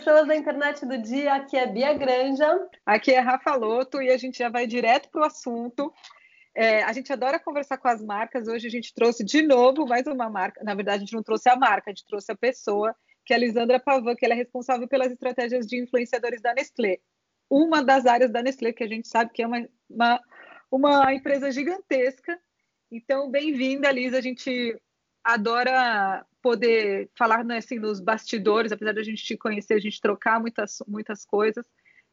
pessoas da internet do dia. Aqui é Bia Granja. Aqui é Rafa Loto e a gente já vai direto para o assunto. É, a gente adora conversar com as marcas. Hoje a gente trouxe de novo mais uma marca. Na verdade, a gente não trouxe a marca, a gente trouxe a pessoa, que é a Lisandra Pavan, que ela é responsável pelas estratégias de influenciadores da Nestlé. Uma das áreas da Nestlé, que a gente sabe que é uma, uma, uma empresa gigantesca. Então, bem-vinda, Lisa. A gente adora poder falar né, assim, nos bastidores, apesar de a gente te conhecer, a gente trocar muitas, muitas coisas.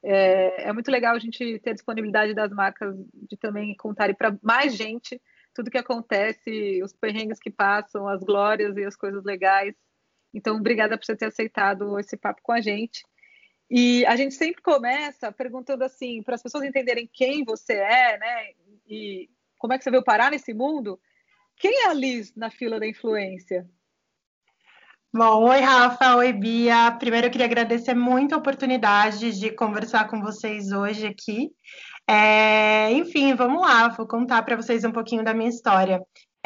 É, é muito legal a gente ter a disponibilidade das marcas de também contarem para mais gente tudo que acontece, os perrengues que passam, as glórias e as coisas legais. Então, obrigada por você ter aceitado esse papo com a gente. E a gente sempre começa perguntando assim, para as pessoas entenderem quem você é, né? E como é que você veio parar nesse mundo. Quem é a Liz na fila da influência? Bom, oi Rafa, oi Bia. Primeiro eu queria agradecer muito a oportunidade de conversar com vocês hoje aqui. É, enfim, vamos lá, vou contar para vocês um pouquinho da minha história.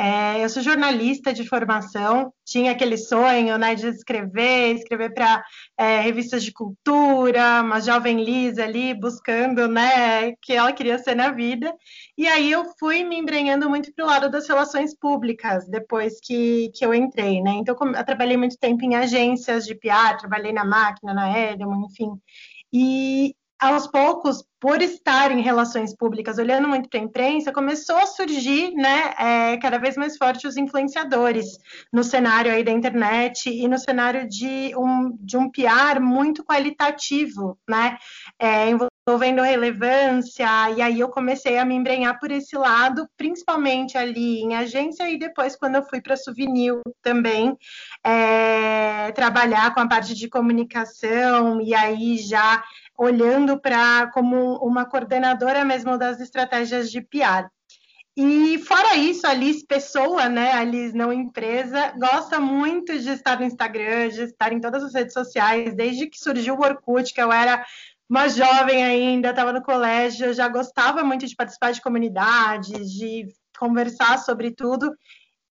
É, eu sou jornalista de formação, tinha aquele sonho né, de escrever, escrever para é, revistas de cultura, uma jovem Lisa ali buscando né, que ela queria ser na vida. E aí eu fui me embrenhando muito para o lado das relações públicas depois que, que eu entrei. Né? Então, eu trabalhei muito tempo em agências de PR, trabalhei na máquina, na Edelman, enfim. E, aos poucos, por estar em relações públicas, olhando muito para a imprensa, começou a surgir, né, é, cada vez mais forte os influenciadores no cenário aí da internet e no cenário de um, de um PR muito qualitativo, né, é, envolvendo relevância, e aí eu comecei a me embrenhar por esse lado, principalmente ali em agência e depois quando eu fui para Souvenir também, é, trabalhar com a parte de comunicação, e aí já olhando para como uma coordenadora mesmo das estratégias de PR. E fora isso, a Liz pessoa, né, a Liz não empresa, gosta muito de estar no Instagram, de estar em todas as redes sociais, desde que surgiu o Orkut, que eu era uma jovem ainda, estava no colégio, já gostava muito de participar de comunidades, de conversar sobre tudo.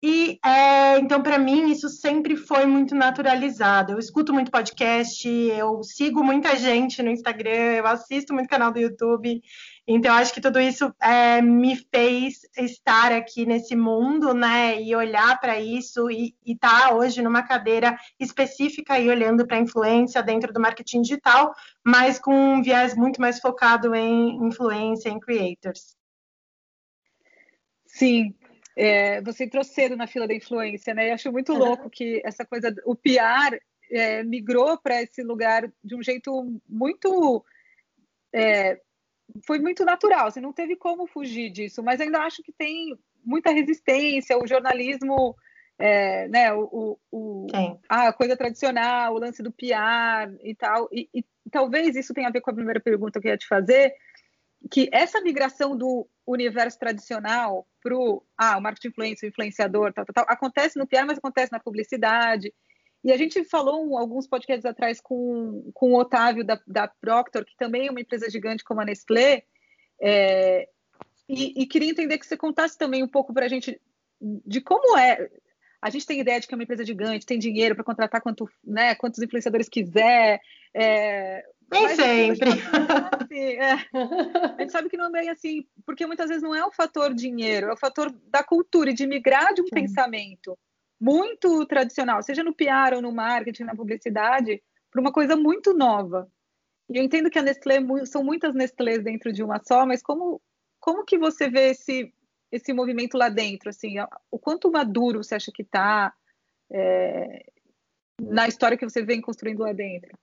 E é, então, para mim, isso sempre foi muito naturalizado. Eu escuto muito podcast, eu sigo muita gente no Instagram, eu assisto muito canal do YouTube. Então, acho que tudo isso é, me fez estar aqui nesse mundo, né? E olhar para isso e estar tá hoje numa cadeira específica e olhando para a influência dentro do marketing digital, mas com um viés muito mais focado em influência, em creators. Sim, é, você entrou cedo na fila da influência, né? Eu acho muito louco que essa coisa, o PR é, migrou para esse lugar de um jeito muito. É, foi muito natural, assim, não teve como fugir disso, mas ainda acho que tem muita resistência, o jornalismo, é, né, o, o, a coisa tradicional, o lance do PR e tal, e, e talvez isso tenha a ver com a primeira pergunta que eu ia te fazer, que essa migração do universo tradicional para o ah, o marketing influência, o influenciador, tal, tal, tal, acontece no PR, mas acontece na publicidade. E a gente falou alguns podcasts atrás com, com o Otávio da, da Proctor, que também é uma empresa gigante como a Nestlé, é, e, e, queria entender que você contasse também um pouco para a gente de como é. A gente tem ideia de que é uma empresa gigante, tem dinheiro para contratar quanto, né, quantos influenciadores quiser, é, nem Mas, sempre. Assim, é. A gente sabe que não é bem assim, porque muitas vezes não é o fator dinheiro, é o fator da cultura e de migrar de um Sim. pensamento muito tradicional, seja no PR ou no marketing, na publicidade, para uma coisa muito nova. E eu entendo que a Nestlé, são muitas Nestlés dentro de uma só, mas como, como que você vê esse, esse movimento lá dentro? Assim, o quanto maduro você acha que está é, na história que você vem construindo lá dentro?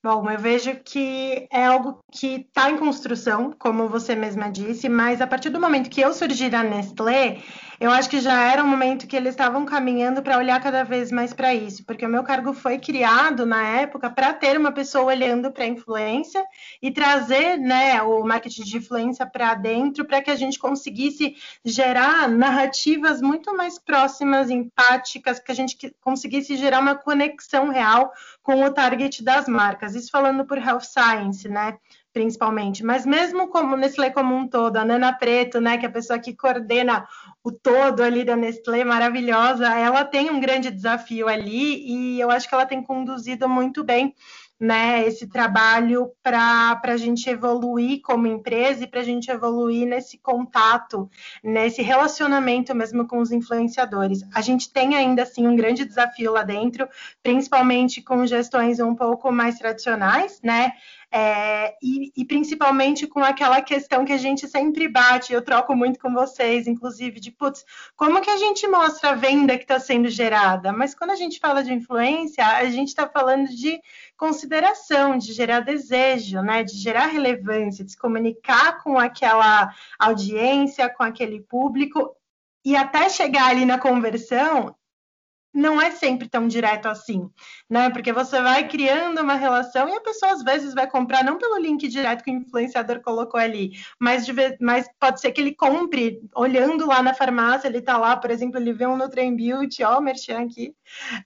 Bom, eu vejo que é algo que está em construção, como você mesma disse, mas a partir do momento que eu surgi na Nestlé, eu acho que já era um momento que eles estavam caminhando para olhar cada vez mais para isso, porque o meu cargo foi criado na época para ter uma pessoa olhando para a influência e trazer né, o marketing de influência para dentro, para que a gente conseguisse gerar narrativas muito mais próximas, empáticas, que a gente conseguisse gerar uma conexão real com o target das marcas. Isso falando por health science, né? Principalmente, mas mesmo como Nestlé como um todo, a Nana Preto, né, que é a pessoa que coordena o todo ali da Nestlé, maravilhosa, ela tem um grande desafio ali e eu acho que ela tem conduzido muito bem né, esse trabalho para a gente evoluir como empresa e para a gente evoluir nesse contato, nesse relacionamento mesmo com os influenciadores. A gente tem ainda assim um grande desafio lá dentro, principalmente com gestões um pouco mais tradicionais, né? É, e, e, principalmente com aquela questão que a gente sempre bate, eu troco muito com vocês, inclusive, de putz, como que a gente mostra a venda que está sendo gerada? Mas quando a gente fala de influência, a gente está falando de consideração, de gerar desejo, né? De gerar relevância, de se comunicar com aquela audiência, com aquele público. E até chegar ali na conversão, não é sempre tão direto assim, né? Porque você vai criando uma relação e a pessoa às vezes vai comprar não pelo link direto que o influenciador colocou ali, mas, de, mas pode ser que ele compre olhando lá na farmácia, ele tá lá, por exemplo, ele vê um Nutrem Beauty, ó, Merchan aqui,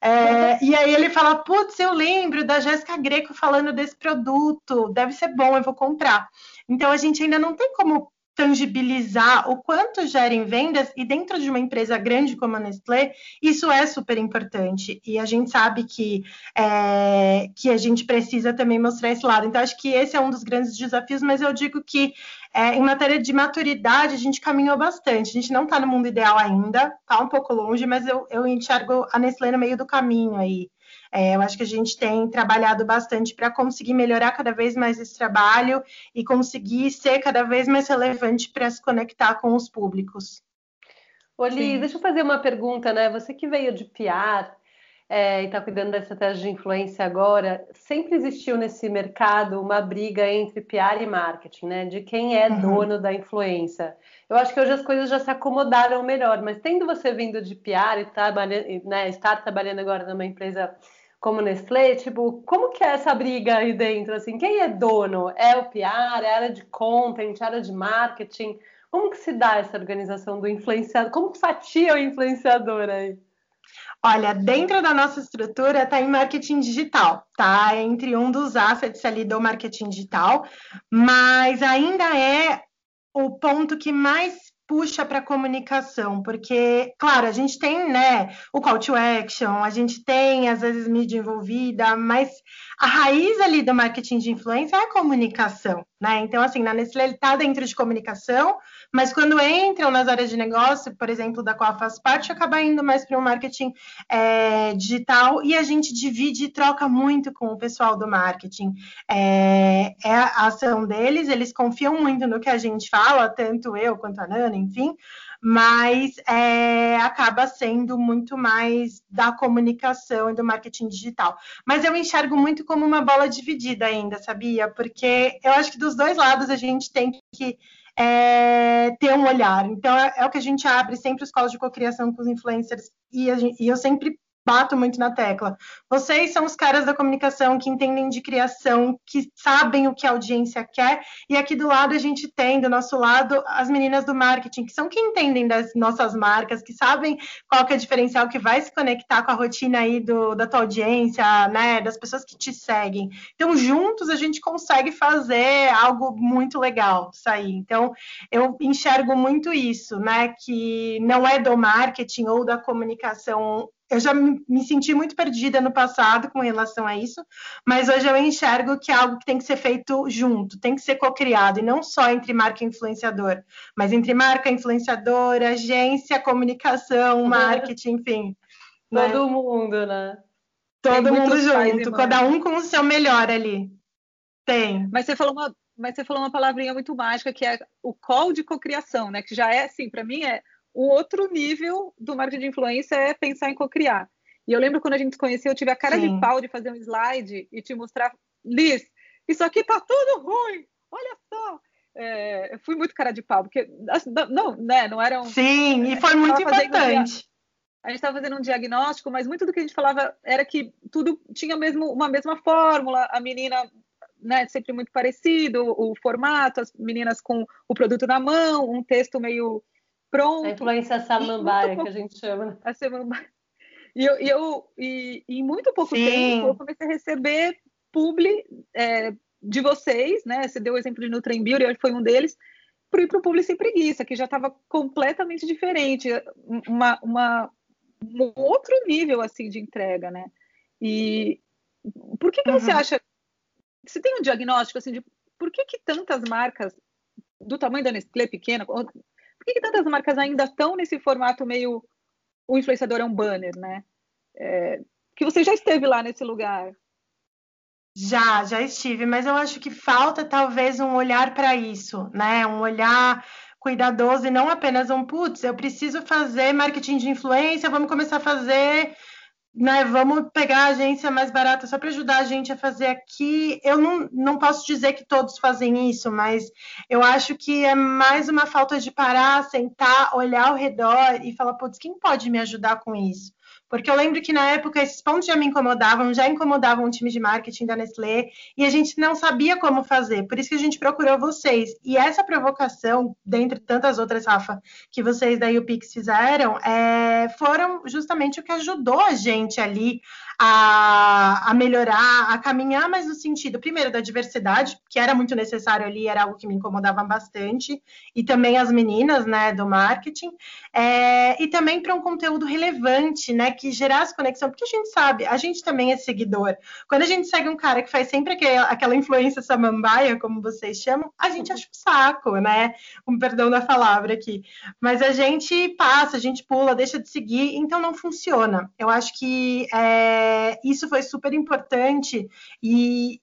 é, e aí ele fala, putz, eu lembro da Jéssica Greco falando desse produto, deve ser bom, eu vou comprar. Então a gente ainda não tem como tangibilizar o quanto gera em vendas e dentro de uma empresa grande como a Nestlé, isso é super importante e a gente sabe que, é, que a gente precisa também mostrar esse lado. Então, acho que esse é um dos grandes desafios, mas eu digo que é, em matéria de maturidade a gente caminhou bastante. A gente não está no mundo ideal ainda, está um pouco longe, mas eu, eu enxergo a Nestlé no meio do caminho aí. É, eu acho que a gente tem trabalhado bastante para conseguir melhorar cada vez mais esse trabalho e conseguir ser cada vez mais relevante para se conectar com os públicos. Oli, deixa eu fazer uma pergunta, né? Você que veio de PR é, e está cuidando da estratégia de influência agora, sempre existiu nesse mercado uma briga entre PR e marketing, né? De quem é uhum. dono da influência. Eu acho que hoje as coisas já se acomodaram melhor, mas tendo você vindo de PR e tá, né, estar trabalhando agora numa empresa como Nestlé, tipo, como que é essa briga aí dentro? Assim, quem é dono? É o PR, é a área de content, é área de marketing? Como que se dá essa organização do influenciador? Como fatia o influenciador aí? Olha, dentro da nossa estrutura está em marketing digital, tá? Entre um dos assets ali do marketing digital, mas ainda é o ponto que mais puxa para a comunicação, porque, claro, a gente tem, né, o call to action, a gente tem, às vezes, mídia envolvida, mas a raiz ali do marketing de influência é a comunicação, né? Então, assim, na Nestlé ele está dentro de comunicação, mas quando entram nas áreas de negócio, por exemplo, da qual faz parte, acaba indo mais para o marketing é, digital e a gente divide e troca muito com o pessoal do marketing. É, é a ação deles, eles confiam muito no que a gente fala, tanto eu quanto a Nana, enfim, mas é, acaba sendo muito mais da comunicação e do marketing digital. Mas eu enxergo muito como uma bola dividida ainda, sabia? Porque eu acho que dos dois lados a gente tem que é, ter um olhar. Então, é, é, o que a gente abre sempre os calls de cocriação com os influencers e, gente, e eu sempre bato muito na tecla. Vocês são os caras da comunicação que entendem de criação, que sabem o que a audiência quer, e aqui do lado a gente tem, do nosso lado, as meninas do marketing, que são que entendem das nossas marcas, que sabem qual que é o diferencial que vai se conectar com a rotina aí do, da tua audiência, né, das pessoas que te seguem. Então, juntos a gente consegue fazer algo muito legal sair. Então, eu enxergo muito isso, né, que não é do marketing ou da comunicação eu já me senti muito perdida no passado com relação a isso, mas hoje eu enxergo que é algo que tem que ser feito junto, tem que ser co-criado, e não só entre marca e influenciador, mas entre marca, influenciador, agência, comunicação, marketing, enfim. Né? Todo né? mundo, né? Todo mundo junto, cada um com o seu melhor ali. Tem. Mas você falou uma, mas você falou uma palavrinha muito mágica que é o call de cocriação, né? Que já é assim, para mim é o outro nível do marketing de influência é pensar em cocriar. E eu lembro quando a gente se conheceu, eu tive a cara Sim. de pau de fazer um slide e te mostrar, Liz, isso aqui tá tudo ruim, olha só. É, eu fui muito cara de pau, porque assim, não, né, não era um. Sim, e foi muito importante. a gente estava fazendo um diagnóstico, mas muito do que a gente falava era que tudo tinha mesmo uma mesma fórmula, a menina né, sempre muito parecido, o formato, as meninas com o produto na mão, um texto meio pronto. A influência samambaia, que a gente chama. Né? A samambaia. E, eu, e, eu, e, e em muito pouco Sim. tempo eu comecei a receber publi é, de vocês, né? Você deu o exemplo de Nutrem Beauty, foi um deles, para ir para o publi sem preguiça, que já estava completamente diferente, uma, uma, um outro nível assim de entrega, né? E por que, que uhum. você acha? Você tem um diagnóstico assim de por que, que tantas marcas do tamanho da Nestlé pequena, por que, que tantas marcas ainda estão nesse formato meio o influenciador é um banner, né? É, que você já esteve lá nesse lugar. Já, já estive, mas eu acho que falta talvez um olhar para isso, né? Um olhar cuidadoso e não apenas um putz, eu preciso fazer marketing de influência, vamos começar a fazer né, vamos pegar a agência mais barata só para ajudar a gente a fazer aqui. Eu não, não posso dizer que todos fazem isso, mas eu acho que é mais uma falta de parar, sentar, olhar ao redor e falar, putz, quem pode me ajudar com isso? Porque eu lembro que na época esses pontos já me incomodavam, já incomodavam o time de marketing da Nestlé, e a gente não sabia como fazer. Por isso que a gente procurou vocês. E essa provocação, dentre tantas outras, Rafa, que vocês da UPix fizeram, é, foram justamente o que ajudou a gente ali a, a, melhorar, a caminhar mais no sentido, primeiro, da diversidade, que era muito necessário ali, era algo que me incomodava bastante, e também as meninas, né, do marketing, é, e também para um conteúdo relevante, né, que gerasse conexão, porque a gente sabe, a gente também é seguidor. Quando a gente segue um cara que faz sempre aquela, aquela influência samambaia, como vocês chamam, a gente acha um saco, né? Um perdão da palavra aqui. Mas a gente passa, a gente pula, deixa de seguir, então não funciona. Eu acho que é, isso foi super importante e,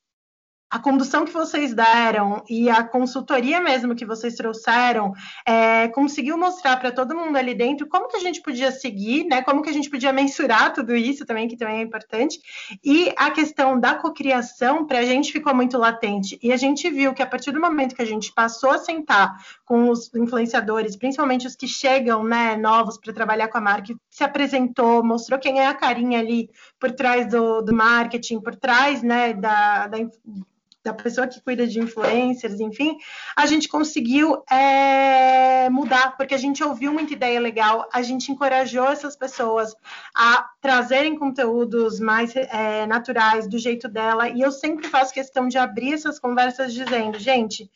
a condução que vocês deram e a consultoria mesmo que vocês trouxeram é, conseguiu mostrar para todo mundo ali dentro como que a gente podia seguir, né? Como que a gente podia mensurar tudo isso também, que também é importante. E a questão da cocriação para a gente ficou muito latente. E a gente viu que a partir do momento que a gente passou a sentar com os influenciadores, principalmente os que chegam, né, novos para trabalhar com a marca, se apresentou, mostrou quem é a carinha ali por trás do, do marketing, por trás, né, da, da da pessoa que cuida de influencers, enfim, a gente conseguiu é, mudar, porque a gente ouviu muita ideia legal, a gente encorajou essas pessoas a trazerem conteúdos mais é, naturais, do jeito dela, e eu sempre faço questão de abrir essas conversas dizendo, gente,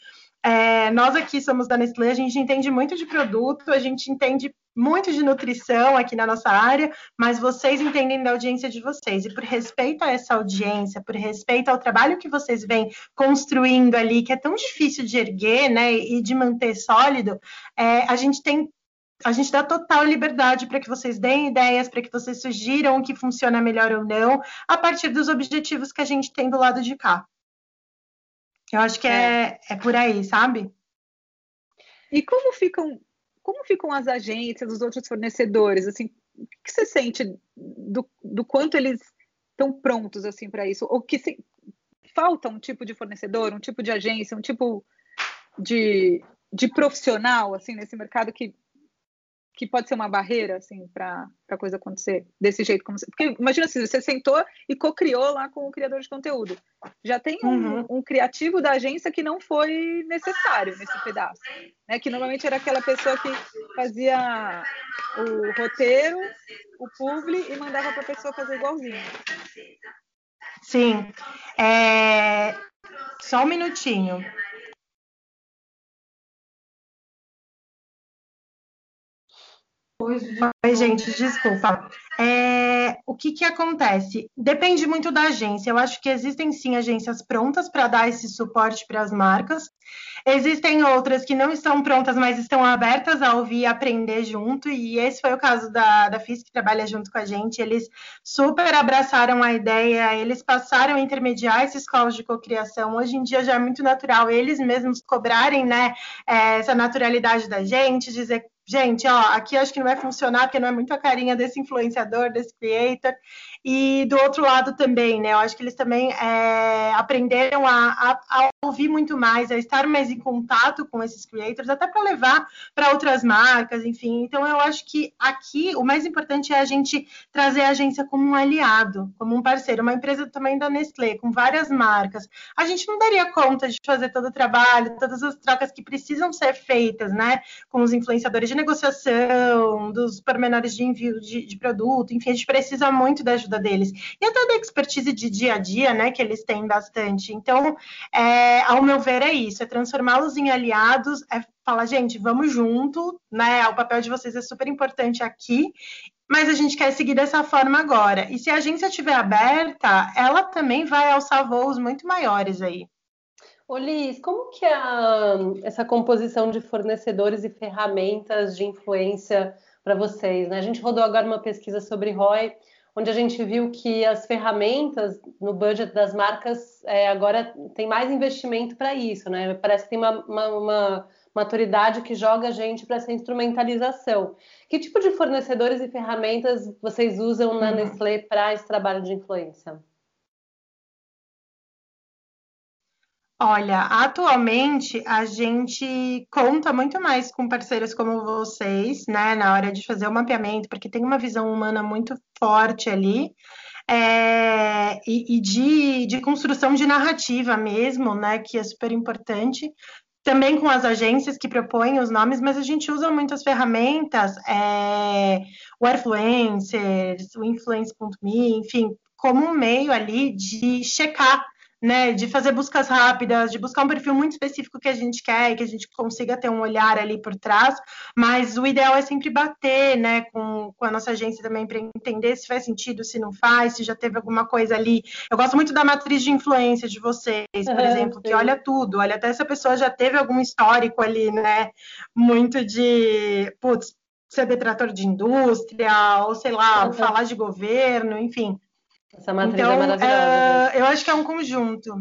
é, nós aqui somos da Nestlé, a gente entende muito de produto, a gente entende muito de nutrição aqui na nossa área, mas vocês entendem da audiência de vocês. E por respeito a essa audiência, por respeito ao trabalho que vocês vêm construindo ali, que é tão difícil de erguer, né, e de manter sólido, é, a gente tem a gente dá total liberdade para que vocês deem ideias, para que vocês sugiram o que funciona melhor ou não, a partir dos objetivos que a gente tem do lado de cá. Eu acho que é, é, é por aí, sabe? E como ficam, como ficam as agências, os outros fornecedores? Assim, o que você sente do, do quanto eles estão prontos assim para isso? Ou que se, falta um tipo de fornecedor, um tipo de agência, um tipo de, de profissional assim nesse mercado que que pode ser uma barreira, assim, para a coisa acontecer desse jeito como você... Porque imagina se você sentou e co-criou lá com o criador de conteúdo. Já tem um, uhum. um, criativo da agência que não foi necessário nesse pedaço. Né? Que normalmente era aquela pessoa que fazia o roteiro, o publi e mandava para a pessoa fazer igualzinho. Sim. É... Só um minutinho. Oi, gente, desculpa. É, o que, que acontece? Depende muito da agência. Eu acho que existem sim agências prontas para dar esse suporte para as marcas. Existem outras que não estão prontas, mas estão abertas a ouvir e aprender junto. E esse foi o caso da, da FIS, que trabalha junto com a gente. Eles super abraçaram a ideia, eles passaram a intermediar esses calls de cocriação. Hoje em dia já é muito natural eles mesmos cobrarem né, é, essa naturalidade da gente, dizer gente, ó, aqui acho que não vai funcionar porque não é muito a carinha desse influenciador, desse creator. E do outro lado também, né? Eu acho que eles também é, aprenderam a, a, a, ouvir muito mais, a estar mais em contato com esses creators, até para levar para outras marcas, enfim. Então eu acho que aqui o mais importante é a gente trazer a agência como um aliado, como um parceiro, uma empresa também da Nestlé, com várias marcas. A gente não daria conta de fazer todo o trabalho, todas as trocas que precisam ser feitas, né? Com os influenciadores de negociação, dos pormenores de envio de, de produto, enfim, a gente precisa muito da ajuda ajuda deles. E até da expertise de dia a dia, né, que eles têm bastante. Então, é, ao meu ver, é isso, é transformá-los em aliados, é falar, gente, vamos junto, né? O papel de vocês é super importante aqui, mas a gente quer seguir dessa forma agora. E se a agência estiver aberta, ela também vai alçar voos muito maiores aí. Ô Liz, como que é a, essa composição de fornecedores e ferramentas de influência para vocês? Né? A gente rodou agora uma pesquisa sobre ROI, onde a gente viu que as ferramentas no budget das marcas é, agora tem mais investimento para isso, né? Parece que tem uma, uma, uma maturidade que joga a gente para essa instrumentalização. Que tipo de fornecedores e ferramentas vocês usam na uhum. Nestlé para esse trabalho de influência? Olha, atualmente a gente conta muito mais com parceiros como vocês, né, na hora de fazer o mapeamento, porque tem uma visão humana muito forte ali. É, e, e de, de, construção de narrativa mesmo, né, que é super importante, também com as agências que propõem os nomes, mas a gente usa muitas ferramentas, é, o Airfluencers, o Influence.me, enfim, como um meio ali de checar né, de fazer buscas rápidas, de buscar um perfil muito específico que a gente quer e que a gente consiga ter um olhar ali por trás, mas o ideal é sempre bater, né, com, com a nossa agência também para entender se faz sentido, se não faz, se já teve alguma coisa ali. Eu gosto muito da matriz de influência de vocês, por é, exemplo, sim. que olha tudo, olha até se a pessoa já teve algum histórico ali, né, muito de, putz, ser detrator de indústria, ou sei lá, uhum. falar de governo, enfim. Essa matriz é então, é maravilhosa. Uh, eu acho que é um conjunto.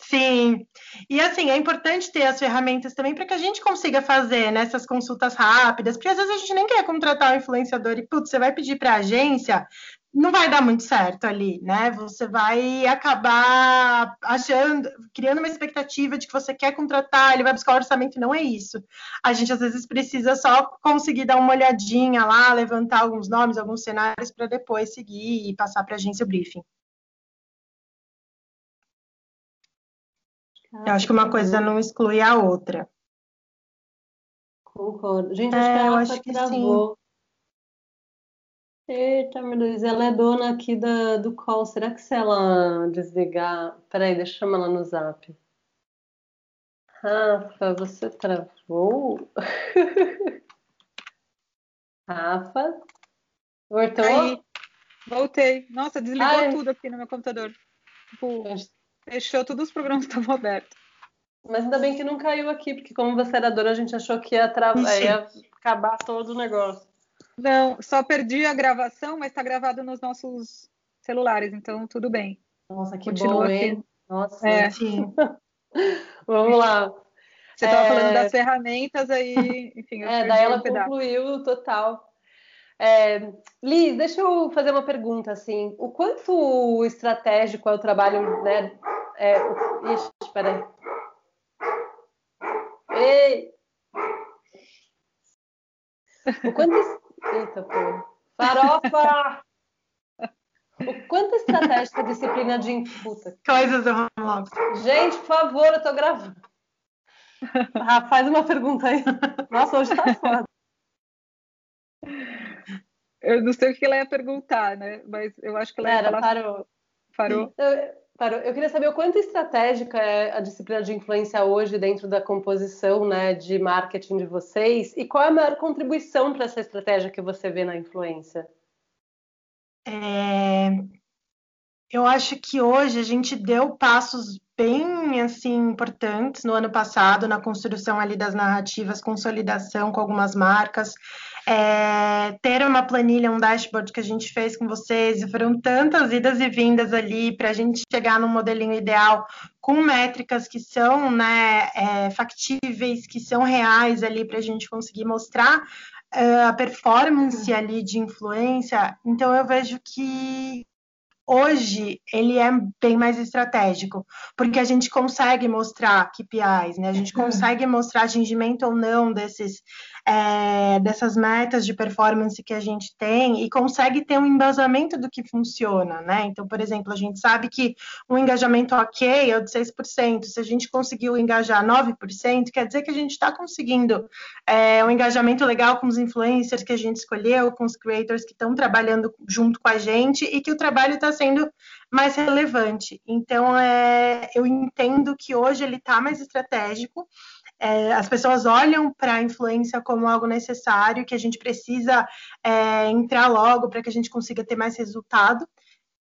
Sim. E assim, é importante ter as ferramentas também para que a gente consiga fazer nessas né, consultas rápidas, porque às vezes a gente nem quer contratar um influenciador e, putz, você vai pedir para a agência, não vai dar muito certo ali, né? Você vai acabar achando, criando uma expectativa de que você quer contratar, ele vai buscar o orçamento, não é isso. A gente às vezes precisa só conseguir dar uma olhadinha lá, levantar alguns nomes, alguns cenários para depois seguir e passar para a agência o briefing. Eu acho que uma coisa não exclui a outra. Concordo. Gente, acho é, que ela acho que travou. Eita, meu Deus, ela é dona aqui da, do call. Será que se ela desligar. Peraí, deixa eu chamar ela no zap. Rafa, você travou? Rafa? Voltou? Aí, voltei. Nossa, desligou Ai. tudo aqui no meu computador. Tipo, fechou todos os programas que estavam abertos. Mas ainda bem que não caiu aqui, porque como você era dona, a gente achou que ia, travar, ia acabar todo o negócio. Não, só perdi a gravação, mas está gravado nos nossos celulares, então tudo bem. Nossa, que Continua bom, hein? Nossa, é. Vamos lá. Você estava é... falando das ferramentas aí, enfim. é, daí ela concluiu total. É, Liz, deixa eu fazer uma pergunta assim. O quanto estratégico é o trabalho, né? É, ixi, peraí. Ei! O quanto, Eita, pô. Farofa! O quanto estratégica a disciplina de puta. Coisas do home Gente, por favor, eu tô gravando. Ah, faz uma pergunta aí. Nossa, hoje tá foda. Eu não sei o que ela ia perguntar, né? Mas eu acho que ela Era, falar... parou. Parou? Eu, parou. Eu queria saber o quanto estratégica é a disciplina de influência hoje dentro da composição né, de marketing de vocês e qual é a maior contribuição para essa estratégia que você vê na influência? É... Eu acho que hoje a gente deu passos bem assim importantes no ano passado na construção ali das narrativas, consolidação com algumas marcas é, ter uma planilha, um dashboard que a gente fez com vocês, e foram tantas idas e vindas ali para a gente chegar no modelinho ideal com métricas que são né, é, factíveis, que são reais ali para a gente conseguir mostrar é, a performance ali de influência. Então eu vejo que hoje ele é bem mais estratégico, porque a gente consegue mostrar KPIs, né? A gente consegue mostrar atingimento ou não desses é, dessas metas de performance que a gente tem e consegue ter um embasamento do que funciona, né? Então, por exemplo, a gente sabe que um engajamento ok é o de 6%. Se a gente conseguiu engajar 9%, quer dizer que a gente está conseguindo é, um engajamento legal com os influencers que a gente escolheu, com os creators que estão trabalhando junto com a gente e que o trabalho está sendo mais relevante. Então, é, eu entendo que hoje ele está mais estratégico. É, as pessoas olham para a influência como algo necessário, que a gente precisa é, entrar logo para que a gente consiga ter mais resultado.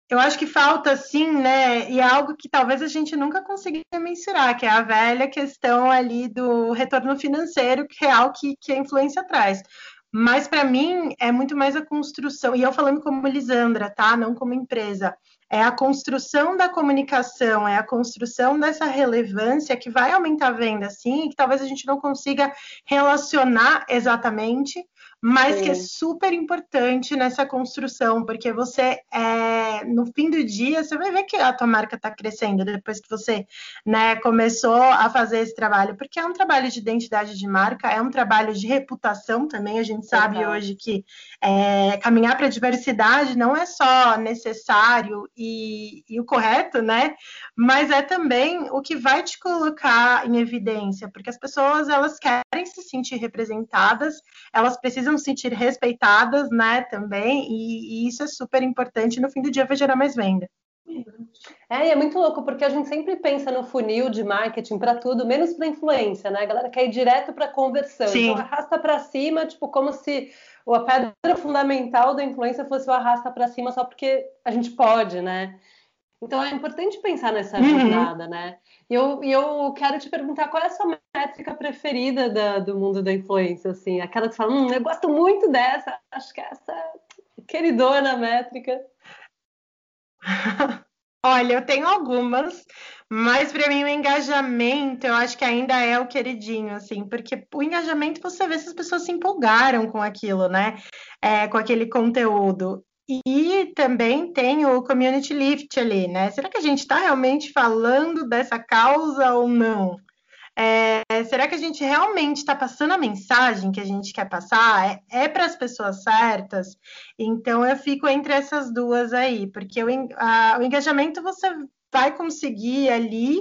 Eu acho que falta, sim, né? E é algo que talvez a gente nunca consiga mensurar, que é a velha questão ali do retorno financeiro real que, que a influência traz. Mas para mim é muito mais a construção, e eu falando como Lisandra, tá? Não como empresa é a construção da comunicação, é a construção dessa relevância que vai aumentar a venda, sim, que talvez a gente não consiga relacionar exatamente, mas Sim. que é super importante nessa construção, porque você, é, no fim do dia, você vai ver que a tua marca está crescendo depois que você né, começou a fazer esse trabalho, porque é um trabalho de identidade de marca, é um trabalho de reputação também, a gente sabe hoje que é, caminhar para a diversidade não é só necessário e, e o correto, né, mas é também o que vai te colocar em evidência, porque as pessoas, elas querem se sentir representadas, elas precisam precisam se sentir respeitadas, né, também, e, e isso é super importante. No fim do dia vai gerar mais venda. É, e é muito louco, porque a gente sempre pensa no funil de marketing para tudo, menos para influência, né? A galera quer ir direto para conversão. Sim. Então arrasta para cima, tipo, como se a pedra fundamental da influência fosse o arrasta para cima só porque a gente pode, né? Então é importante pensar nessa uhum. jornada, né? E eu, eu quero te perguntar qual é a sua métrica preferida da, do mundo da influência, assim, aquela que fala, hum, eu gosto muito dessa, acho que essa é queridona métrica. Olha, eu tenho algumas, mas para mim o engajamento, eu acho que ainda é o queridinho, assim, porque o engajamento você vê se as pessoas se empolgaram com aquilo, né? É, com aquele conteúdo. E também tem o community lift ali, né? Será que a gente está realmente falando dessa causa ou não? É, será que a gente realmente está passando a mensagem que a gente quer passar? É, é para as pessoas certas? Então eu fico entre essas duas aí, porque o, a, o engajamento você vai conseguir ali,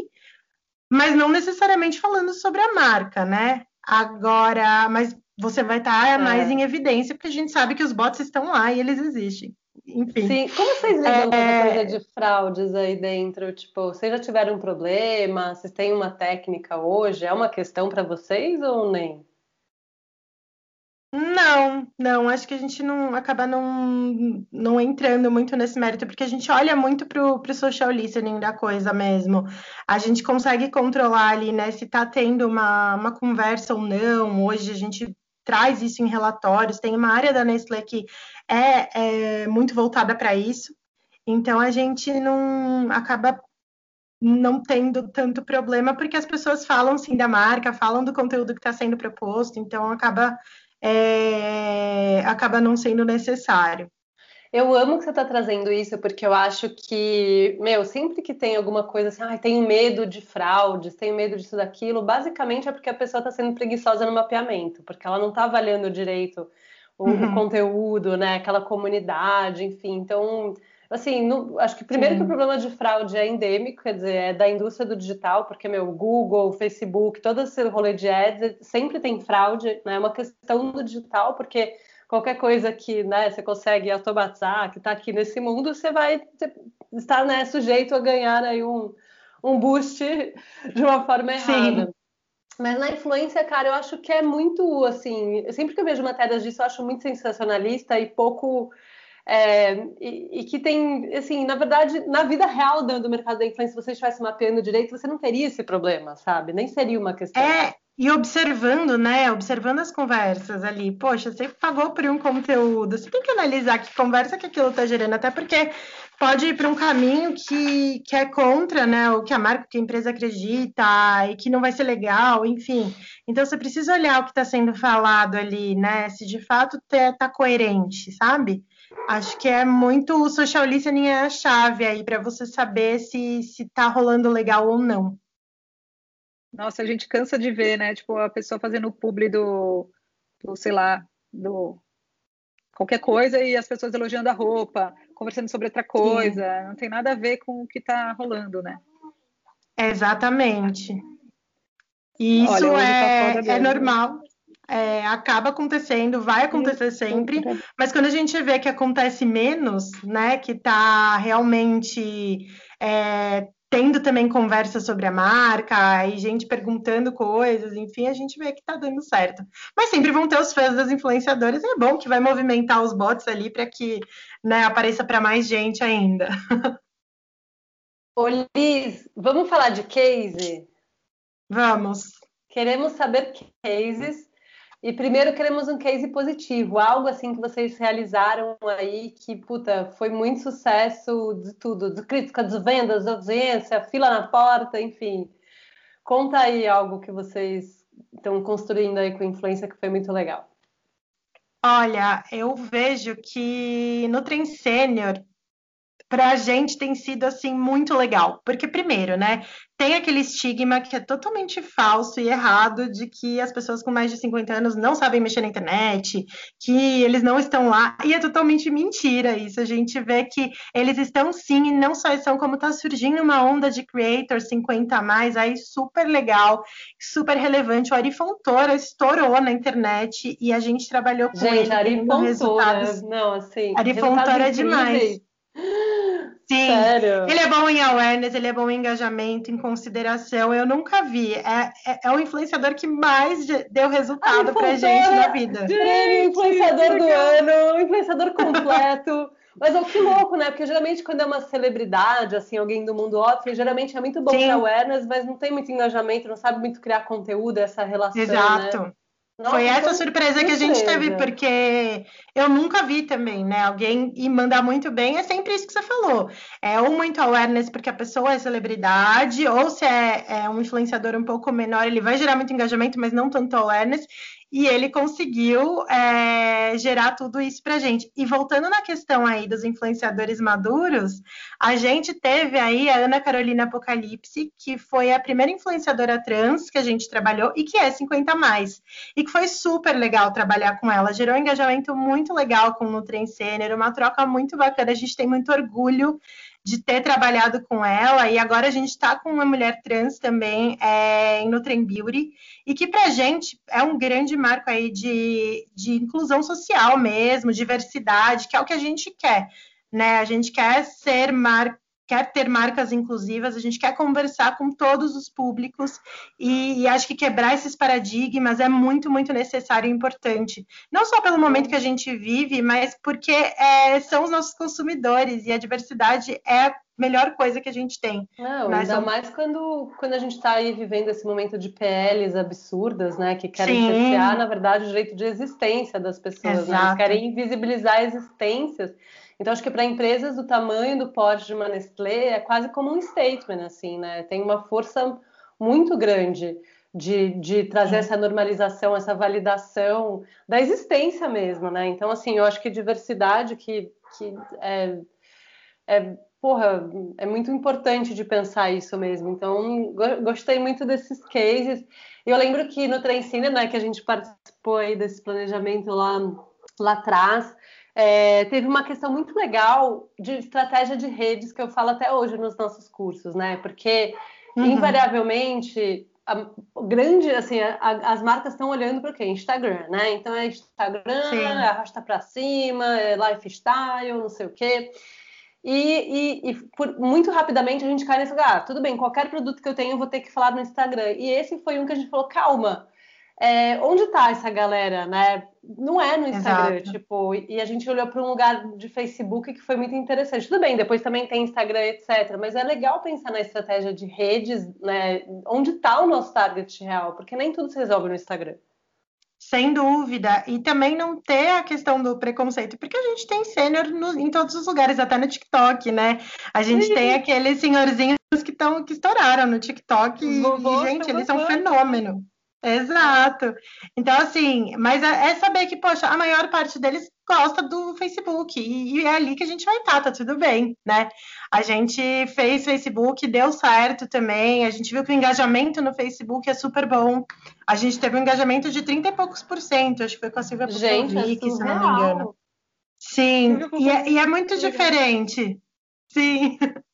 mas não necessariamente falando sobre a marca, né? Agora, mas você vai estar tá é. mais em evidência, porque a gente sabe que os bots estão lá e eles existem. Enfim. Sim, como vocês lidam é... com essa coisa de fraudes aí dentro? Tipo, vocês já tiveram um problema? Vocês têm uma técnica hoje? É uma questão para vocês ou nem? Não, não, acho que a gente não acaba não, não entrando muito nesse mérito, porque a gente olha muito pro, pro social listening da coisa mesmo. A gente consegue controlar ali, né, se tá tendo uma, uma conversa ou não. Hoje a gente traz isso em relatórios, tem uma área da Nestlé que é, é muito voltada para isso, então a gente não acaba não tendo tanto problema, porque as pessoas falam sim da marca, falam do conteúdo que está sendo proposto, então acaba, é, acaba não sendo necessário. Eu amo que você está trazendo isso, porque eu acho que, meu, sempre que tem alguma coisa assim, ah, tenho medo de fraudes, tenho medo disso, daquilo, basicamente é porque a pessoa está sendo preguiçosa no mapeamento, porque ela não está avaliando direito o, uhum. o, conteúdo, né, aquela comunidade, enfim. Então, assim, acho que primeiro Sim. que o problema de fraude é endêmico, quer dizer, é da indústria do digital, porque, meu, Google, Facebook, todo esse rolê de ads sempre tem fraude, né, é uma questão do digital, porque qualquer coisa que né, você consegue automatizar, que está aqui nesse mundo, você vai estar né, sujeito a ganhar aí um, um boost de uma forma errada. Sim. Mas na influência, cara, eu acho que é muito assim. Sempre que eu vejo matérias disso, eu acho muito sensacionalista e pouco. É, e, e, que tem, assim, na verdade, na vida real do, do mercado da influência, se você estivesse mapeando direito, você não teria esse problema, sabe? Nem seria uma questão. É, e observando, né? Observando as conversas ali. Poxa, você pagou por um conteúdo, você tem que analisar que conversa que aquilo está gerando, até porque pode ir para um caminho que, que é contra, né? O que a marca, que a empresa acredita e que não vai ser legal, enfim. Então você precisa olhar o que está sendo falado ali, né? Se de fato está coerente, sabe? Acho que é muito o social listening é a chave aí para você saber se se está rolando legal ou não. Nossa, a gente cansa de ver, né? Tipo, a pessoa fazendo o publi do, do sei lá, do qualquer coisa e as pessoas elogiando a roupa, conversando sobre outra coisa, Sim. não tem nada a ver com o que está rolando, né? Exatamente. E isso Olha, é, tá é normal. É, acaba acontecendo, vai acontecer sempre, mas quando a gente vê que acontece menos, né, que está realmente é, tendo também conversa sobre a marca e gente perguntando coisas, enfim, a gente vê que tá dando certo. Mas sempre vão ter os fãs das influenciadoras, e é bom que vai movimentar os bots ali para que né, apareça para mais gente ainda. Ô Liz, vamos falar de case? Vamos. Queremos saber cases e primeiro queremos um case positivo, algo assim que vocês realizaram aí que, puta, foi muito sucesso de tudo, de crítica, de vendas, de audiência, fila na porta, enfim. Conta aí algo que vocês estão construindo aí com influência que foi muito legal. Olha, eu vejo que no Trem Sênior para a gente tem sido assim muito legal, porque primeiro, né, tem aquele estigma que é totalmente falso e errado de que as pessoas com mais de 50 anos não sabem mexer na internet, que eles não estão lá, e é totalmente mentira isso. A gente vê que eles estão sim, e não só estão, como está surgindo uma onda de creators 50 a mais aí super legal, super relevante. O Ari Fontoura estourou na internet e a gente trabalhou com gente, ele. Gente, Ari Fontoura, resultados... não, assim, Ari Fontoura é demais. Sim, Sério? ele é bom em awareness, ele é bom em engajamento, em consideração. Eu nunca vi. É, é, é o influenciador que mais deu resultado pra gente na vida. Prêmio influenciador do ano, influenciador completo. Mas o que louco, né? Porque geralmente quando é uma celebridade, assim, alguém do mundo óbvio, geralmente é muito bom para awareness, mas não tem muito engajamento, não sabe muito criar conteúdo, essa relação. Exato. Né? Nossa, foi essa surpresa que a gente teve, porque eu nunca vi também, né? Alguém e mandar muito bem é sempre isso que você falou. É ou muito awareness porque a pessoa é celebridade, ou se é, é um influenciador um pouco menor, ele vai gerar muito engajamento, mas não tanto awareness e ele conseguiu é, gerar tudo isso para a gente. E voltando na questão aí dos influenciadores maduros, a gente teve aí a Ana Carolina Apocalipse, que foi a primeira influenciadora trans que a gente trabalhou e que é 50 mais. E que foi super legal trabalhar com ela, gerou um engajamento muito legal com o Nutrien Sênior, uma troca muito bacana, a gente tem muito orgulho de ter trabalhado com ela e agora a gente está com uma mulher trans também é, em Nutrem Beauty e que para a gente é um grande marco aí de, de inclusão social mesmo, diversidade, que é o que a gente quer. Né? A gente quer ser mar quer ter marcas inclusivas, a gente quer conversar com todos os públicos e, e, acho que quebrar esses paradigmas é muito, muito necessário e importante. Não só pelo momento que a gente vive, mas porque é, são os nossos consumidores e a diversidade é a melhor coisa que a gente tem. Não, né? ainda mais quando, quando a gente está aí vivendo esse momento de PLs absurdas, né, que querem cercear, na verdade, o direito de existência das pessoas, né? querem invisibilizar existências então, acho que para empresas do tamanho do porte de uma Nestlé, é quase como um statement, assim, né? Tem uma força muito grande de, de trazer essa normalização, essa validação da existência mesmo, né? Então, assim, eu acho que diversidade que, que é, é, porra, é muito importante de pensar isso mesmo. Então, gostei muito desses cases. Eu lembro que no Trencine, né, que a gente participou aí desse planejamento lá, lá atrás, é, teve uma questão muito legal de estratégia de redes que eu falo até hoje nos nossos cursos, né? Porque uhum. invariavelmente a, grande assim a, a, as marcas estão olhando para o quê? Instagram, né? Então é Instagram, Sim. é arrasta para cima, é lifestyle, não sei o quê. E, e, e por, muito rapidamente a gente cai nesse lugar. Ah, tudo bem, qualquer produto que eu tenho eu vou ter que falar no Instagram. E esse foi um que a gente falou, calma, é, onde está essa galera, né? Não é no Instagram, Exato. tipo, e a gente olhou para um lugar de Facebook que foi muito interessante. Tudo bem, depois também tem Instagram, etc. Mas é legal pensar na estratégia de redes, né? Onde está o nosso target real, porque nem tudo se resolve no Instagram. Sem dúvida. E também não ter a questão do preconceito, porque a gente tem sênior em todos os lugares, até no TikTok, né? A gente Sim. tem aqueles senhorzinhos que, tão, que estouraram no TikTok e, e gente, eles são um fenômeno. Exato. Então, assim, mas é, é saber que, poxa, a maior parte deles gosta do Facebook e, é ali que a gente vai estar, tá, tudo bem, né? A gente fez Facebook, deu certo também. A gente viu que o engajamento no Facebook é super bom. A gente teve um engajamento de 30 e poucos por cento, acho que foi com a Silvia Pupovic, é se não me engano. Sim, e é, e é muito diferente. Sim.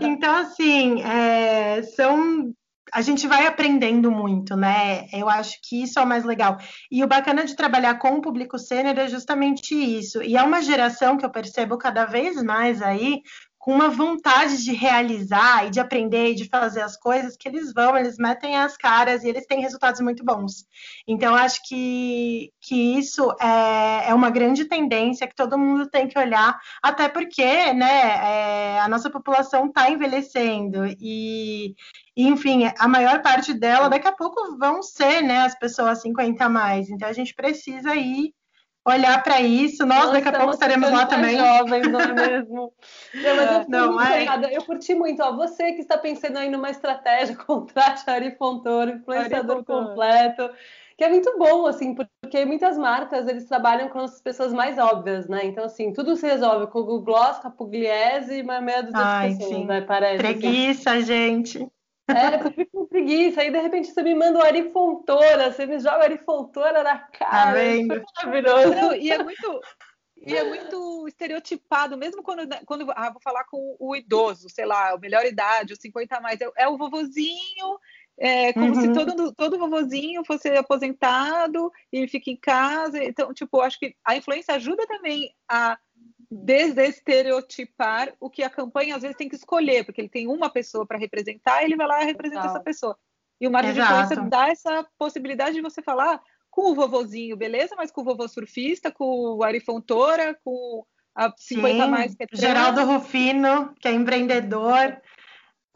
Então, assim, é, são a gente vai aprendendo muito, né? Eu acho que isso é o mais legal. E o bacana de trabalhar com o público sênior é justamente isso. E é uma geração que eu percebo cada vez mais aí com uma vontade de realizar e de aprender e de fazer as coisas que eles vão, eles metem as caras e eles têm resultados muito bons. Então, acho que, que isso é, é uma grande tendência que todo mundo tem que olhar, até porque né, é, a nossa população está envelhecendo e, enfim, a maior parte dela daqui a pouco vão ser né, as pessoas 50 a mais. Então, a gente precisa ir olhar para isso. Nós, Nossa, daqui a pouco estaremos lá também. jovens, não é mesmo? Não, mas eu, não, é... eu curti muito. Ó, você que está pensando aí numa estratégia, contrate a Ari Fontoura, influenciador completo. Que é muito bom, assim, porque muitas marcas eles trabalham com as pessoas mais óbvias, né? Então, assim, tudo se resolve com o Google Gloss, com a Pugliese e mais meia dúzia de pessoas, sim. né? Parece. Assim. Preguiça, assim. gente. É, eu fico com preguiça. Aí, de repente, você me manda o Ari Fontoura, você me joga o Ari Fontoura na cara. Tá é maravilhoso. Não, e é muito... E é muito estereotipado, mesmo quando, quando ah, vou falar com o idoso, sei lá, a melhor idade, os 50 a mais, é, é o vovozinho, é como uhum. se todo, todo vovozinho fosse aposentado e fica em casa. Então, tipo, acho que a influência ajuda também a desestereotipar o que a campanha às vezes tem que escolher, porque ele tem uma pessoa para representar, ele vai lá e representa Total. essa pessoa. E o marketing de influência dá essa possibilidade de você falar com o vovozinho, beleza, mas com o vovô surfista, com o Ari Fontoura, com a 50 Sim, mais que é trans. Geraldo Rufino, que é empreendedor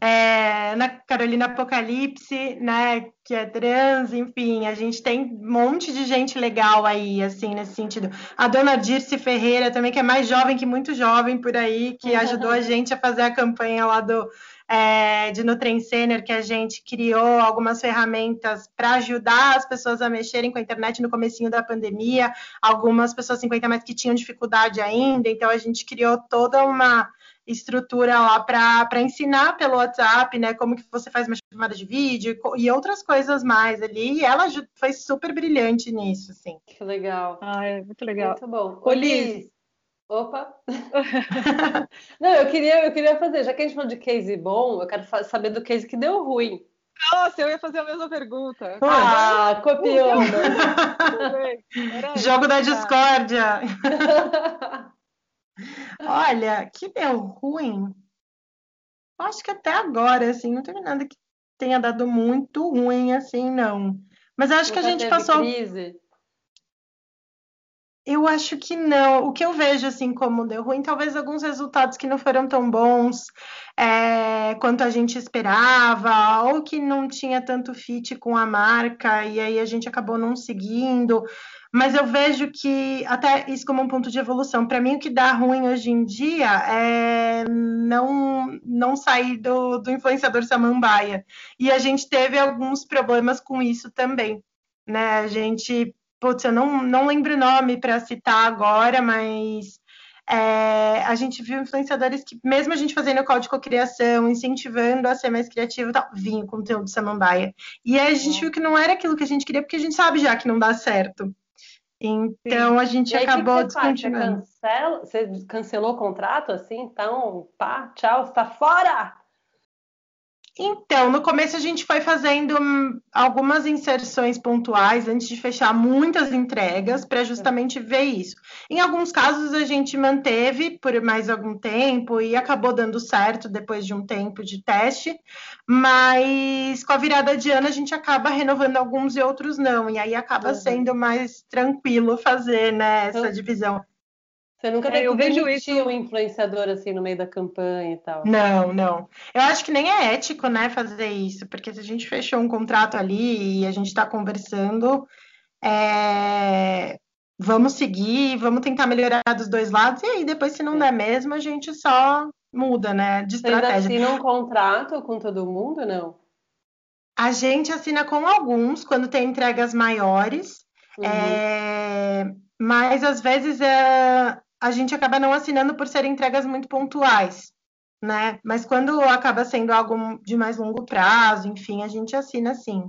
é, na Carolina Apocalipse, né, que é trans, enfim, a gente tem um monte de gente legal aí, assim, nesse sentido. A dona Dirce Ferreira também, que é mais jovem que muito jovem por aí, que uhum. ajudou a gente a fazer a campanha lá do é, de Nutrem Senior, que a gente criou algumas ferramentas para ajudar as pessoas a mexerem com a internet no comecinho da pandemia, algumas pessoas 50 mais que tinham dificuldade ainda, então a gente criou toda uma estrutura lá para ensinar pelo WhatsApp, né? Como que você faz uma chamada de vídeo e outras coisas mais ali. E ela foi super brilhante nisso, assim. Que legal. Ah, é muito legal. Muito bom. Ô, Liz. Opa! Não, eu queria, eu queria fazer, já que a gente falou de case bom, eu quero saber do case que deu ruim. Nossa, eu ia fazer a mesma pergunta. Ah, copiou. Jogo da discórdia. Olha, que deu ruim. Acho que até agora, assim, não teve nada que tenha dado muito ruim, assim, não. Mas acho que a gente passou. Crise? Eu acho que não. O que eu vejo assim como deu ruim, talvez alguns resultados que não foram tão bons é, quanto a gente esperava, ou que não tinha tanto fit com a marca, e aí a gente acabou não seguindo. Mas eu vejo que até isso como um ponto de evolução. Para mim, o que dá ruim hoje em dia é não, não sair do, do influenciador samambaia. E a gente teve alguns problemas com isso também. Né? A gente, putz, eu não, não lembro o nome para citar agora, mas é, a gente viu influenciadores que, mesmo a gente fazendo call de cocriação, incentivando a ser mais criativo, tal, vinha o conteúdo samambaia. E aí a gente viu que não era aquilo que a gente queria, porque a gente sabe já que não dá certo. Então Sim. a gente aí, acabou que descontinuando. Você, cancela, você cancelou o contrato assim? Então, pá, tchau, está fora! Então, no começo a gente foi fazendo hum, algumas inserções pontuais antes de fechar muitas entregas para justamente ver isso. Em alguns casos a gente manteve por mais algum tempo e acabou dando certo depois de um tempo de teste, mas com a virada de ano a gente acaba renovando alguns e outros não, e aí acaba uhum. sendo mais tranquilo fazer né, essa uhum. divisão. Você nunca é, eu vejo isso um influenciador assim no meio da campanha e tal. Não, não. Eu acho que nem é ético, né, fazer isso, porque se a gente fechou um contrato ali e a gente está conversando, é... vamos seguir, vamos tentar melhorar dos dois lados e aí depois se não der mesmo a gente só muda, né, de estratégia. Vocês assinam um contrato com todo mundo, não? A gente assina com alguns quando tem entregas maiores. Uhum. É mas às vezes é, a gente acaba não assinando por ser entregas muito pontuais, né? Mas quando acaba sendo algo de mais longo prazo, enfim, a gente assina sim.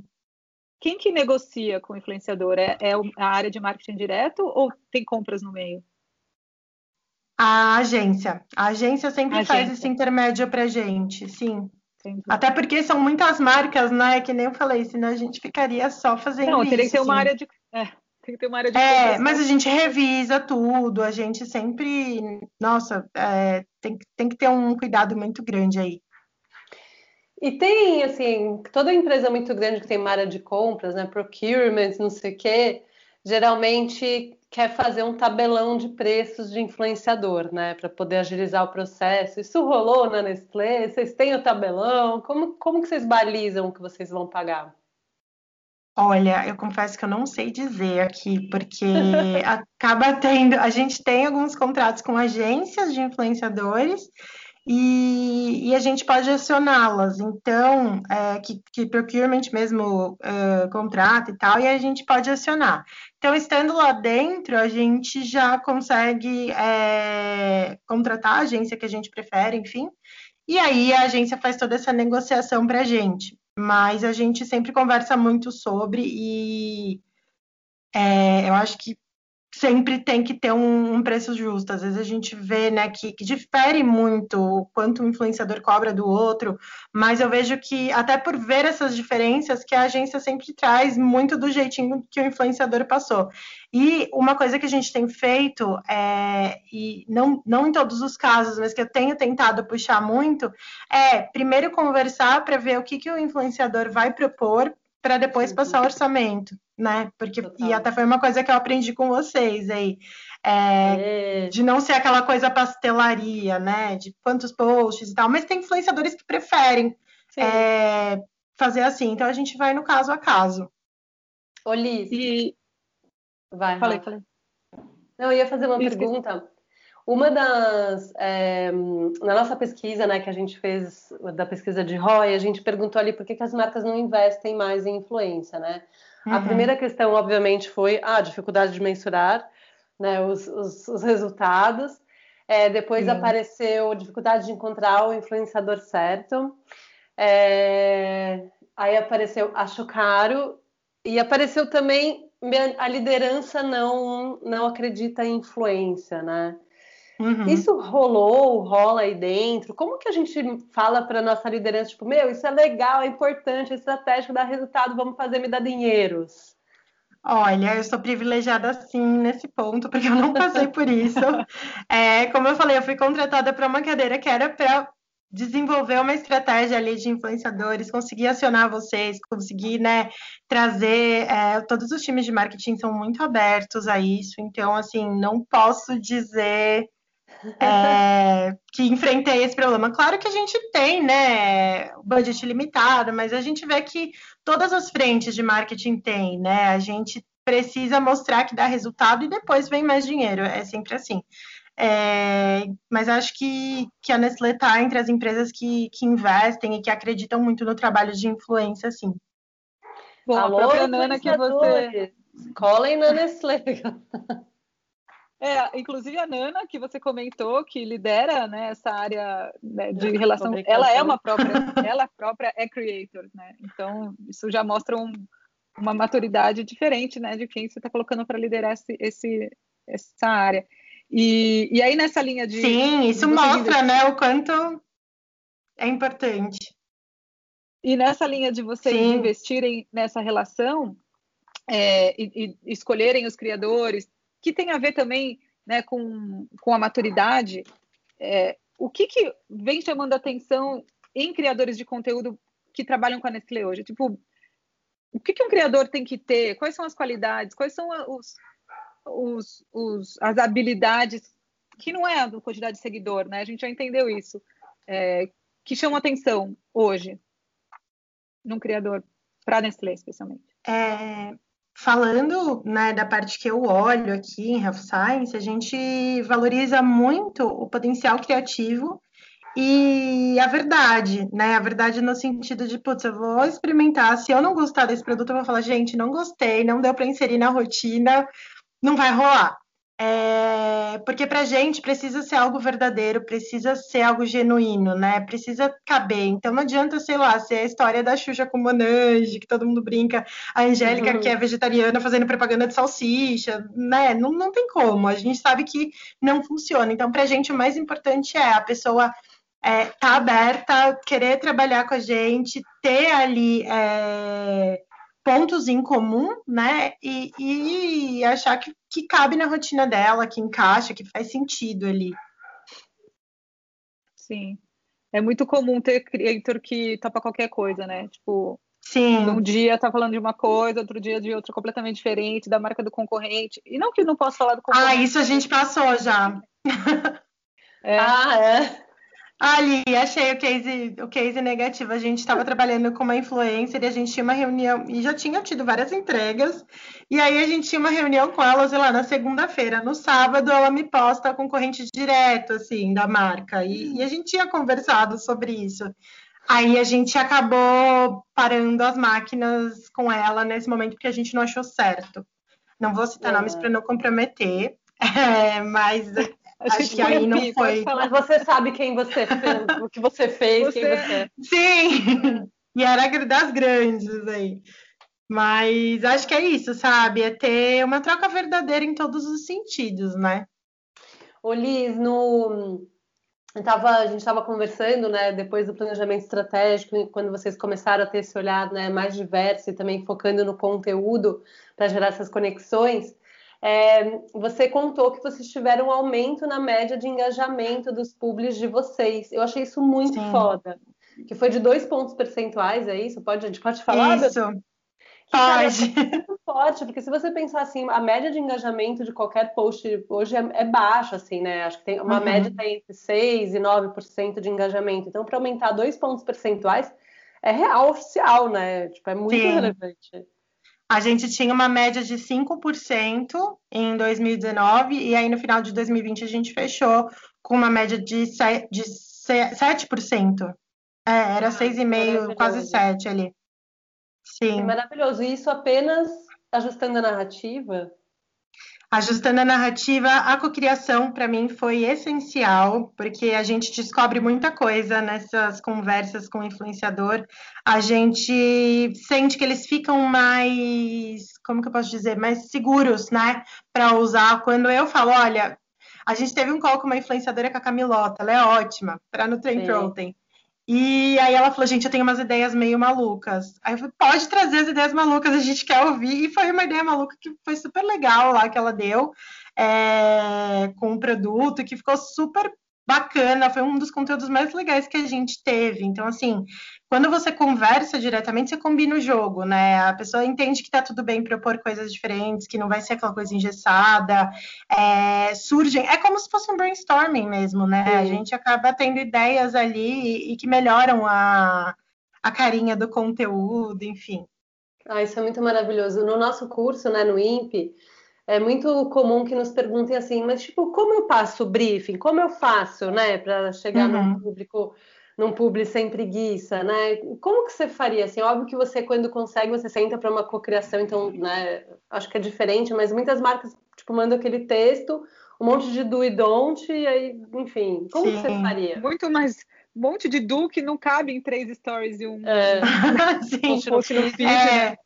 Quem que negocia com o influenciador? É, é a área de marketing direto ou tem compras no meio? A agência. A agência sempre a faz agência. esse intermédio para gente, sim. Entendi. Até porque são muitas marcas, né? Que nem eu falei, senão a gente ficaria só fazendo Não, teria que ter uma área de. É, tem que ter uma área de. É, mas a gente revisa tudo, a gente sempre. Nossa, é, tem, tem que ter um cuidado muito grande aí. E tem, assim, toda empresa muito grande que tem uma área de compras, né? Procurement, não sei o quê, geralmente quer fazer um tabelão de preços de influenciador, né, para poder agilizar o processo. Isso rolou na Nestlé? Vocês têm o tabelão? Como, como que vocês balizam o que vocês vão pagar? Olha, eu confesso que eu não sei dizer aqui, porque acaba tendo. A gente tem alguns contratos com agências de influenciadores e, e a gente pode acioná-las. Então, é, que, que procurement mesmo é, contrata e tal, e a gente pode acionar. Então, estando lá dentro, a gente já consegue é, contratar a agência que a gente prefere, enfim, e aí a agência faz toda essa negociação para a gente. Mas a gente sempre conversa muito sobre e é, eu acho que sempre tem que ter um, um, preço justo. Às vezes a gente vê né, que, que, difere muito o quanto o influenciador cobra do outro, mas eu vejo que, até por ver essas diferenças, que a agência sempre traz muito do jeitinho que o influenciador passou. E uma coisa que a gente tem feito, é, e não, não em todos os casos, mas que eu tenho tentado puxar muito, é primeiro conversar para ver o que, que o influenciador vai propor para depois passar o orçamento né? Porque Total. e até foi uma coisa que eu aprendi com vocês aí. É, é. De não ser aquela coisa pastelaria, né? De quantos posts e tal, mas tem influenciadores que preferem é, fazer assim. Então a gente vai no caso a caso. Ô, Liz. E... Vai, falei, vai. falei. Não, eu ia fazer uma Isso pergunta. Uma das. É, na nossa pesquisa, né, que a gente fez, da pesquisa de ROI, a gente perguntou ali por que, que as marcas não investem mais em influência, né? Uhum. A primeira questão, obviamente, foi a dificuldade de mensurar né, os, os, os resultados. É, depois Sim. apareceu dificuldade de encontrar o influenciador certo. É, aí apareceu acho caro e apareceu também a liderança não não acredita em influência, né? Uhum. Isso rolou, rola aí dentro? Como que a gente fala para nossa liderança, tipo, meu, isso é legal, é importante, é estratégico, dá resultado, vamos fazer, me dar dinheiros? Olha, eu sou privilegiada sim nesse ponto, porque eu não passei por isso. É, como eu falei, eu fui contratada para uma cadeira que era para desenvolver uma estratégia ali de influenciadores, conseguir acionar vocês, conseguir né, trazer. É, todos os times de marketing são muito abertos a isso, então, assim, não posso dizer é, que enfrentei esse problema. Claro que a gente tem, né, budget limitado, mas a gente vê que todas as frentes de marketing tem, né? A gente precisa mostrar que dá resultado e depois vem mais dinheiro. É sempre assim. É, mas acho que, que a Nestlé está entre as empresas que, que investem e que acreditam muito no trabalho de influência, sim. Bom, Alô, a própria Nana que você. Colhem na Nestlé. É, inclusive a Nana, que você comentou, que lidera né, essa área né, de relação. Ela é uma própria, ela própria é creator, né? Então, isso já mostra um, uma maturidade diferente né, de quem você está colocando para liderar esse, esse, essa área. E, e aí, nessa linha de. Sim, isso mostra né, o quanto é importante. E nessa linha de vocês Sim. investirem nessa relação é, e, e escolherem os criadores, que tem a ver também né, com, com a maturidade. É, o que, que vem chamando atenção em criadores de conteúdo que trabalham com a Nestlé hoje? Tipo, o que, que um criador tem que ter? Quais são as qualidades? Quais são os, os, os as habilidades que não é a quantidade de seguidor, né? A gente já entendeu isso. É, que chamam atenção hoje num criador para Nestlé, especialmente. É, Falando né, da parte que eu olho aqui em Health Science, a gente valoriza muito o potencial criativo e a verdade, né? A verdade no sentido de, putz, eu vou experimentar. Se eu não gostar desse produto, eu vou falar, gente, não gostei, não deu para inserir na rotina, não vai rolar. É, porque para gente precisa ser algo verdadeiro, precisa ser algo genuíno, né? Precisa caber. Então não adianta, sei lá, ser a história da Xuxa com Monange, que todo mundo brinca, a Angélica, uhum. que é vegetariana, fazendo propaganda de salsicha, né? Não, não tem como. A gente sabe que não funciona. Então, para a gente, o mais importante é a pessoa é, tá aberta, querer trabalhar com a gente, ter ali. É, pontos em comum, né? E, e achar que, que cabe na rotina dela, que encaixa, que faz sentido ali. Sim. É muito comum ter creator que topa qualquer coisa, né? Tipo, Sim. Um dia tá falando de uma coisa, outro dia de outra completamente diferente, da marca do concorrente. E não que não possa falar do ah, concorrente. Ah, isso a gente passou já. É. Ah, é. Ali, achei o case, o case negativo. A gente estava trabalhando com uma influencer e a gente tinha uma reunião, e já tinha tido várias entregas, e aí a gente tinha uma reunião com ela, sei lá, na segunda-feira. No sábado, ela me posta a concorrente direto, assim, da marca, e, e a gente tinha conversado sobre isso. Aí a gente acabou parando as máquinas com ela nesse momento, porque a gente não achou certo. Não vou citar é. nomes para não comprometer, é, mas Acho que aí não foi. Mas você sabe quem você fez, o que você fez, você... quem você é. Sim! E era das grandes aí. Mas acho que é isso, sabe? É ter uma troca verdadeira em todos os sentidos, né? Ô, Liz, no... Tava, a gente estava conversando, né, depois do planejamento estratégico, quando vocês começaram a ter esse olhar né, mais diverso e também focando no conteúdo para gerar essas conexões. É, você contou que vocês tiveram um aumento na média de engajamento dos publis de vocês. Eu achei isso muito Sim. foda. Que foi de dois pontos percentuais, é isso? Pode, a gente pode falar? Isso. Pode. É muito forte, porque se você pensar assim, a média de engajamento de qualquer post hoje é, é baixa, assim, né? Acho que tem uma uhum. média tá entre 6% e 9% de engajamento. Então, para aumentar dois pontos percentuais, é real oficial, né? Tipo, é muito Sim. relevante. A gente tinha uma média de 5% em 2019, e aí no final de 2020 a gente fechou com uma média de, 7%. De 7%. É, era ah, 6,5%, quase 7% ali. Sim. É maravilhoso. E isso apenas ajustando a narrativa? Ajustando a narrativa, a cocriação para mim foi essencial, porque a gente descobre muita coisa nessas conversas com o influenciador. A gente sente que eles ficam mais, como que eu posso dizer, mais seguros, né, para usar. Quando eu falo, olha, a gente teve um call com uma influenciadora com a Camilota, ela é ótima para no Trem Protein. E aí ela falou, gente, eu tenho umas ideias meio malucas. Aí eu falei, pode trazer as ideias malucas, a gente quer ouvir. E foi uma ideia maluca que foi super legal lá que ela deu é, com o produto, que ficou super bacana, foi um dos conteúdos mais legais que a gente teve. Então, assim, quando você conversa diretamente, você combina o jogo, né? A pessoa entende que tá tudo bem propor coisas diferentes, que não vai ser aquela coisa engessada. É, surgem, é como se fosse um brainstorming mesmo, né? Sim. A gente acaba tendo ideias ali e, e que melhoram a, a carinha do conteúdo, enfim. Ah, isso é muito maravilhoso. No nosso curso, né, no INPE, é muito comum que nos perguntem assim, mas tipo, como eu passo o briefing? Como eu faço, né, para chegar uhum. num público, num público sem preguiça, né? Como que você faria assim? Óbvio que você quando consegue, você senta para uma cocriação, então, né, acho que é diferente, mas muitas marcas tipo mandam aquele texto, um monte de do e don't e aí, enfim, como que você faria? Muito mais um monte de do que não cabe em três stories e um, é. um post no feed, é. né?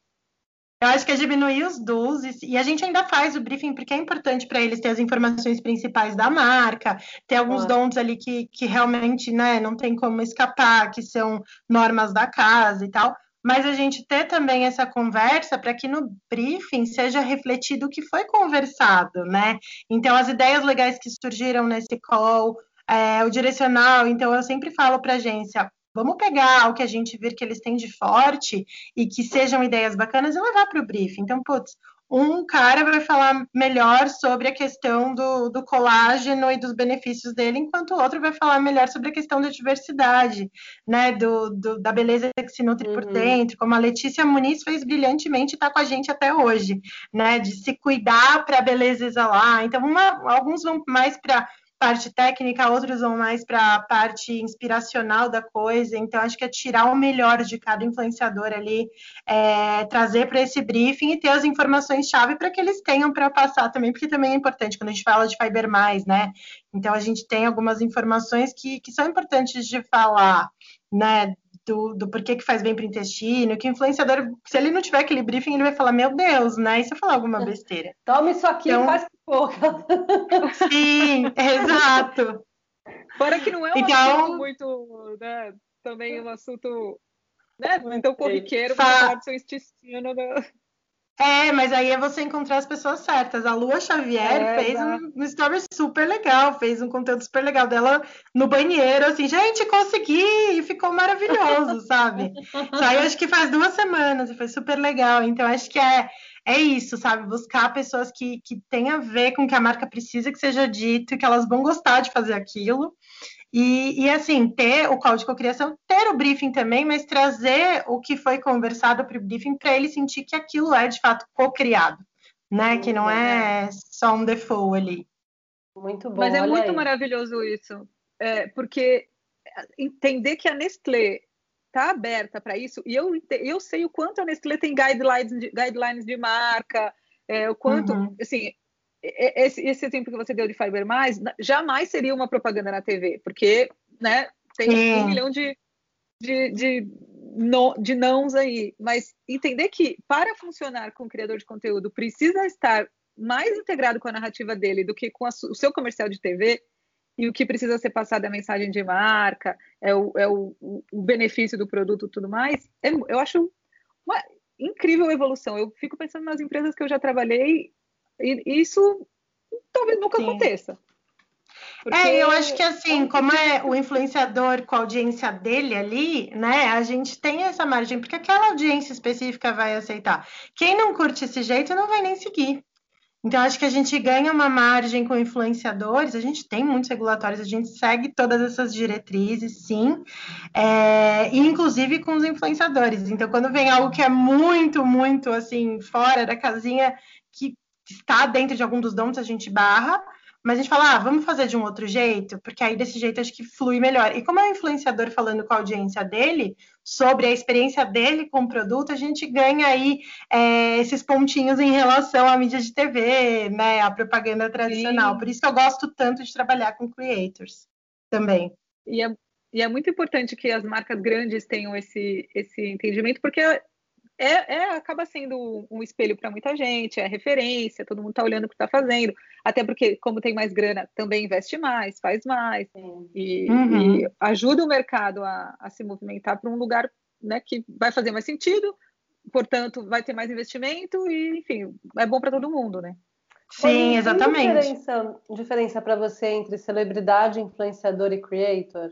Eu acho que é diminuir os dos e a gente ainda faz o briefing porque é importante para eles ter as informações principais da marca, ter alguns ah. dons ali que, que realmente né, não tem como escapar, que são normas da casa e tal. Mas a gente ter também essa conversa para que no briefing seja refletido o que foi conversado, né? Então, as ideias legais que surgiram nesse call, é, o direcional. Então, eu sempre falo para a agência: Vamos pegar o que a gente vir que eles têm de forte e que sejam ideias bacanas e levar para o briefing. Então, putz, um cara vai falar melhor sobre a questão do, do, colágeno e dos benefícios dele, enquanto o outro vai falar melhor sobre a questão da diversidade, né, do, do da beleza que se nutre uhum. por dentro, como a Letícia Muniz fez brilhantemente e está com a gente até hoje, né, de se cuidar para a beleza exalar. Então, uma, alguns vão mais para parte técnica, outros vão mais para a parte inspiracional da coisa. Então, acho que é tirar o melhor de cada influenciador ali, é, trazer para esse briefing e ter as informações-chave para que eles tenham para passar também, porque também é importante quando a gente fala de Fiber Mais, né? Então, a gente tem algumas informações que, que são importantes de falar, né? Do, do porquê que faz bem para o intestino, que o influenciador, se ele não tiver aquele briefing, ele vai falar, meu Deus, né? E se eu falar alguma besteira? Toma isso aqui então, e faz pouca. Sim, exato. Fora que não é um então, assunto muito, né, também um assunto, né, então corriqueiro para falar do seu intestino, né? É, mas aí é você encontrar as pessoas certas. A Lua Xavier é, fez um, um story super legal, fez um conteúdo super legal dela no banheiro, assim, gente, consegui! E ficou maravilhoso, sabe? Saiu acho que faz duas semanas e foi super legal. Então, acho que é, é isso, sabe? Buscar pessoas que, que têm a ver com o que a marca precisa que seja dito e que elas vão gostar de fazer aquilo. E, e, assim, ter o call de cocriação, ter o briefing também, mas trazer o que foi conversado para o briefing para ele sentir que aquilo é de fato co-criado, né? que não é só um default ali. Muito bom. Mas é muito aí. maravilhoso isso, é, porque entender que a Nestlé está aberta para isso, e eu, eu sei o quanto a Nestlé tem guidelines de, guidelines de marca, é, o quanto, uhum. assim, esse, esse exemplo que você deu de Fiber Mais jamais seria uma propaganda na TV, porque né, tem um milhão de, de, de, no, de nãos aí. Mas entender que para funcionar com o criador de conteúdo precisa estar mais integrado com a narrativa dele do que com a, o seu comercial de TV, e o que precisa ser passado é a mensagem de marca, é o, é o, o benefício do produto e tudo mais, é, eu acho uma incrível evolução. Eu fico pensando nas empresas que eu já trabalhei e isso talvez nunca Sim. aconteça. Porque... É, eu acho que assim, como é o influenciador com a audiência dele ali, né? A gente tem essa margem, porque aquela audiência específica vai aceitar. Quem não curte esse jeito não vai nem seguir. Então, acho que a gente ganha uma margem com influenciadores, a gente tem muitos regulatórios, a gente segue todas essas diretrizes, sim, é, inclusive com os influenciadores. Então, quando vem algo que é muito, muito assim, fora da casinha, que está dentro de algum dos dons, a gente barra, mas a gente fala, ah, vamos fazer de um outro jeito, porque aí desse jeito acho que flui melhor. E como é o influenciador falando com a audiência dele, sobre a experiência dele com o produto, a gente ganha aí é, esses pontinhos em relação à mídia de TV, né, a propaganda tradicional. Sim. Por isso que eu gosto tanto de trabalhar com creators também. E é, e é muito importante que as marcas grandes tenham esse, esse entendimento, porque é, é, acaba sendo um espelho para muita gente, é referência, todo mundo está olhando o que está fazendo, até porque, como tem mais grana, também investe mais, faz mais, e, uhum. e, ajuda o mercado a, a se movimentar para um lugar né, que vai fazer mais sentido, portanto, vai ter mais investimento, e, enfim, é bom para todo mundo, né? Sim, exatamente. Tem diferença, diferença para você entre celebridade, influenciador e creator?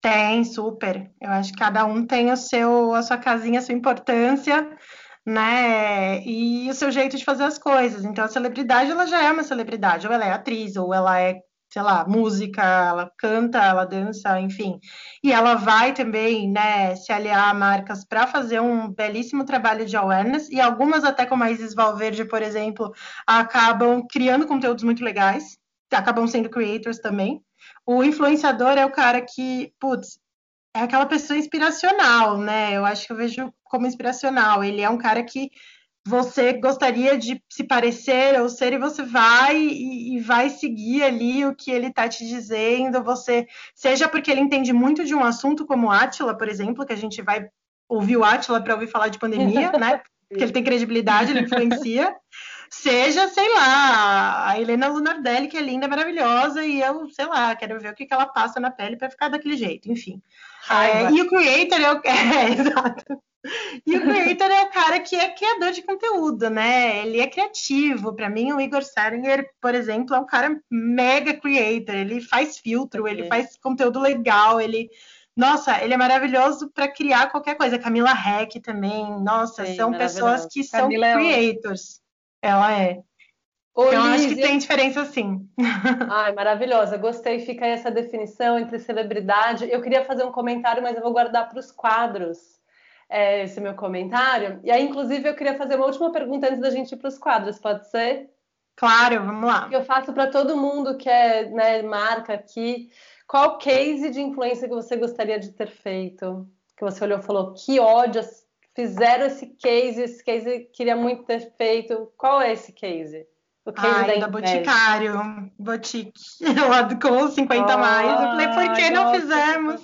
Tem, super. Eu acho que cada um tem o seu, a sua casinha, a sua importância, né? E o seu jeito de fazer as coisas. Então, a celebridade, ela já é uma celebridade. Ou ela é atriz, ou ela é, sei lá, música, ela canta, ela dança, enfim. E ela vai também, né, se aliar a marcas para fazer um belíssimo trabalho de awareness. E algumas, até como a Isis Valverde, por exemplo, acabam criando conteúdos muito legais. Acabam sendo creators também. O influenciador é o cara que, putz, é aquela pessoa inspiracional, né? Eu acho que eu vejo como inspiracional. Ele é um cara que você gostaria de se parecer ou ser e você vai e, e vai seguir ali o que ele está te dizendo. Você, seja porque ele entende muito de um assunto como Átila, por exemplo, que a gente vai ouvir o Átila para ouvir falar de pandemia, né? Porque ele tem credibilidade, ele influencia seja, sei lá, a Helena Lunardelli, que é linda, maravilhosa, e eu, sei lá, quero ver o que, que ela passa na pele para ficar daquele jeito, enfim. É, e o creator é o. É, exato. E o creator é o cara que é criador de conteúdo, né? Ele é criativo. Para mim, o Igor Seringer, por exemplo, é um cara mega creator. Ele faz filtro, ele faz conteúdo legal, ele. Nossa, ele é maravilhoso para criar qualquer coisa. Camila Heck também. Nossa, Sim, são pessoas que são é creators. Ela é. Ô, então, Liz, acho que tem diferença sim. Ai, maravilhosa. Gostei. Fica aí essa definição entre celebridade. Eu queria fazer um comentário, mas eu vou guardar para os quadros é, esse meu comentário. E aí, inclusive, eu queria fazer uma última pergunta antes da gente ir para os quadros, pode ser? Claro, vamos lá. Eu faço para todo mundo que é né, marca aqui. Qual case de influência que você gostaria de ter feito? Que você olhou e falou, que ódio, fizeram esse case, esse case queria muito ter feito. Qual é esse case? O case Ai, da, da Boticário, Boutique, com 50 oh, mais. Eu falei, por que não fizemos?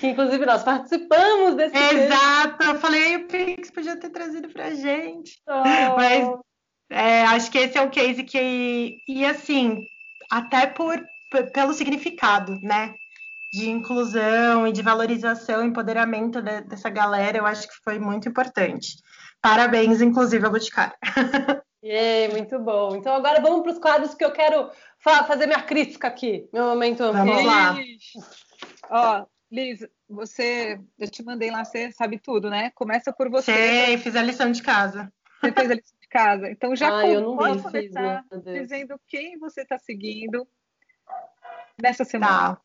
Que inclusive nós participamos desse Exato, case. eu falei, o Pix podia ter trazido pra gente. Oh. Mas é, acho que esse é o case que. E assim, até por, pelo significado, né? De inclusão e de valorização, empoderamento de, dessa galera, eu acho que foi muito importante. Parabéns, inclusive, ao Boticário. Yeah, muito bom. Então agora vamos para os quadros que eu quero fa fazer minha crítica aqui, meu momento Vamos lá. Ó, Liz, você, eu te mandei lá, você sabe tudo, né? Começa por você. Sei, fiz a lição de casa. Você fez a lição de casa. Então já ah, eu não pode começar dizendo quem você está seguindo nessa semana. Tá.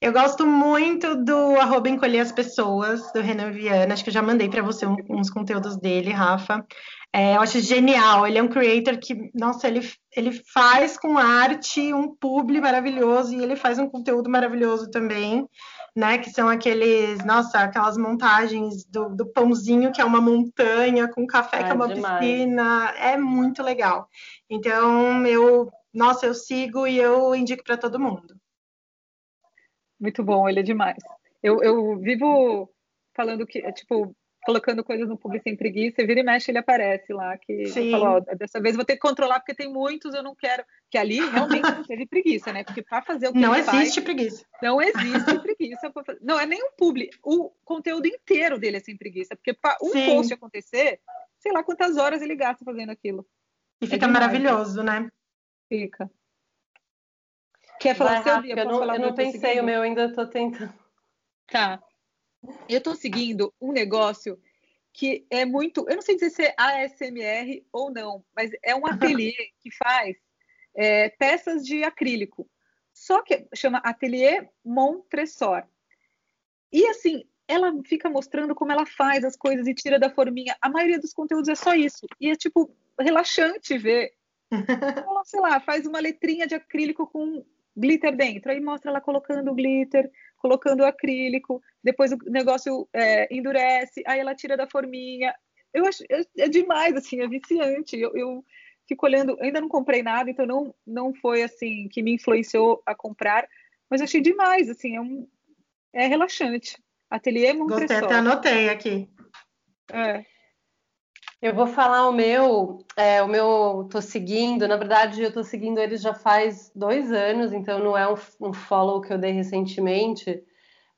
Eu gosto muito do arroba encolher as pessoas, do Renan Viana. Acho que eu já mandei para você uns conteúdos dele, Rafa. É, eu acho genial. Ele é um creator que, nossa, ele, ele faz com arte um publi maravilhoso e ele faz um conteúdo maravilhoso também, né? Que são aqueles, nossa, aquelas montagens do, do pãozinho que é uma montanha, com café é, que é uma demais. piscina. É muito legal. Então, eu, nossa, eu sigo e eu indico para todo mundo. Muito bom, ele é demais. Eu, eu vivo falando que, tipo, colocando coisas no público sem preguiça, e vira e mexe ele aparece lá, que Sim. Falo, dessa vez vou ter que controlar porque tem muitos, eu não quero, que ali realmente não teve preguiça, né? Porque para fazer o que Não existe faz, preguiça. Não existe preguiça. Não é nem um publi, o conteúdo inteiro dele é sem preguiça, porque para um Sim. post acontecer, sei lá quantas horas ele gasta fazendo aquilo. E é fica demais, maravilhoso, né? Fica. Quer falar Vai, seu dia? Eu não, eu não pensei o meu, ainda estou tentando. Tá. Eu estou seguindo um negócio que é muito, eu não sei dizer se é ASMR ou não, mas é um ateliê que faz é, peças de acrílico. Só que chama Atelier Montresor. E assim, ela fica mostrando como ela faz as coisas e tira da forminha. A maioria dos conteúdos é só isso. E é tipo relaxante ver. Ela, sei lá, faz uma letrinha de acrílico com glitter dentro. Aí mostra ela colocando o glitter, colocando o acrílico, depois o negócio é, endurece, aí ela tira da forminha. Eu acho é, é demais, assim, é viciante. Eu, eu, fico olhando, ainda não comprei nada, então não, não foi assim que me influenciou a comprar, mas achei demais, assim, é, um, é relaxante. Ateliê Montessori. Gostei, até anotei aqui. É. Eu vou falar o meu, é, o meu tô seguindo, na verdade eu tô seguindo eles já faz dois anos, então não é um, um follow que eu dei recentemente,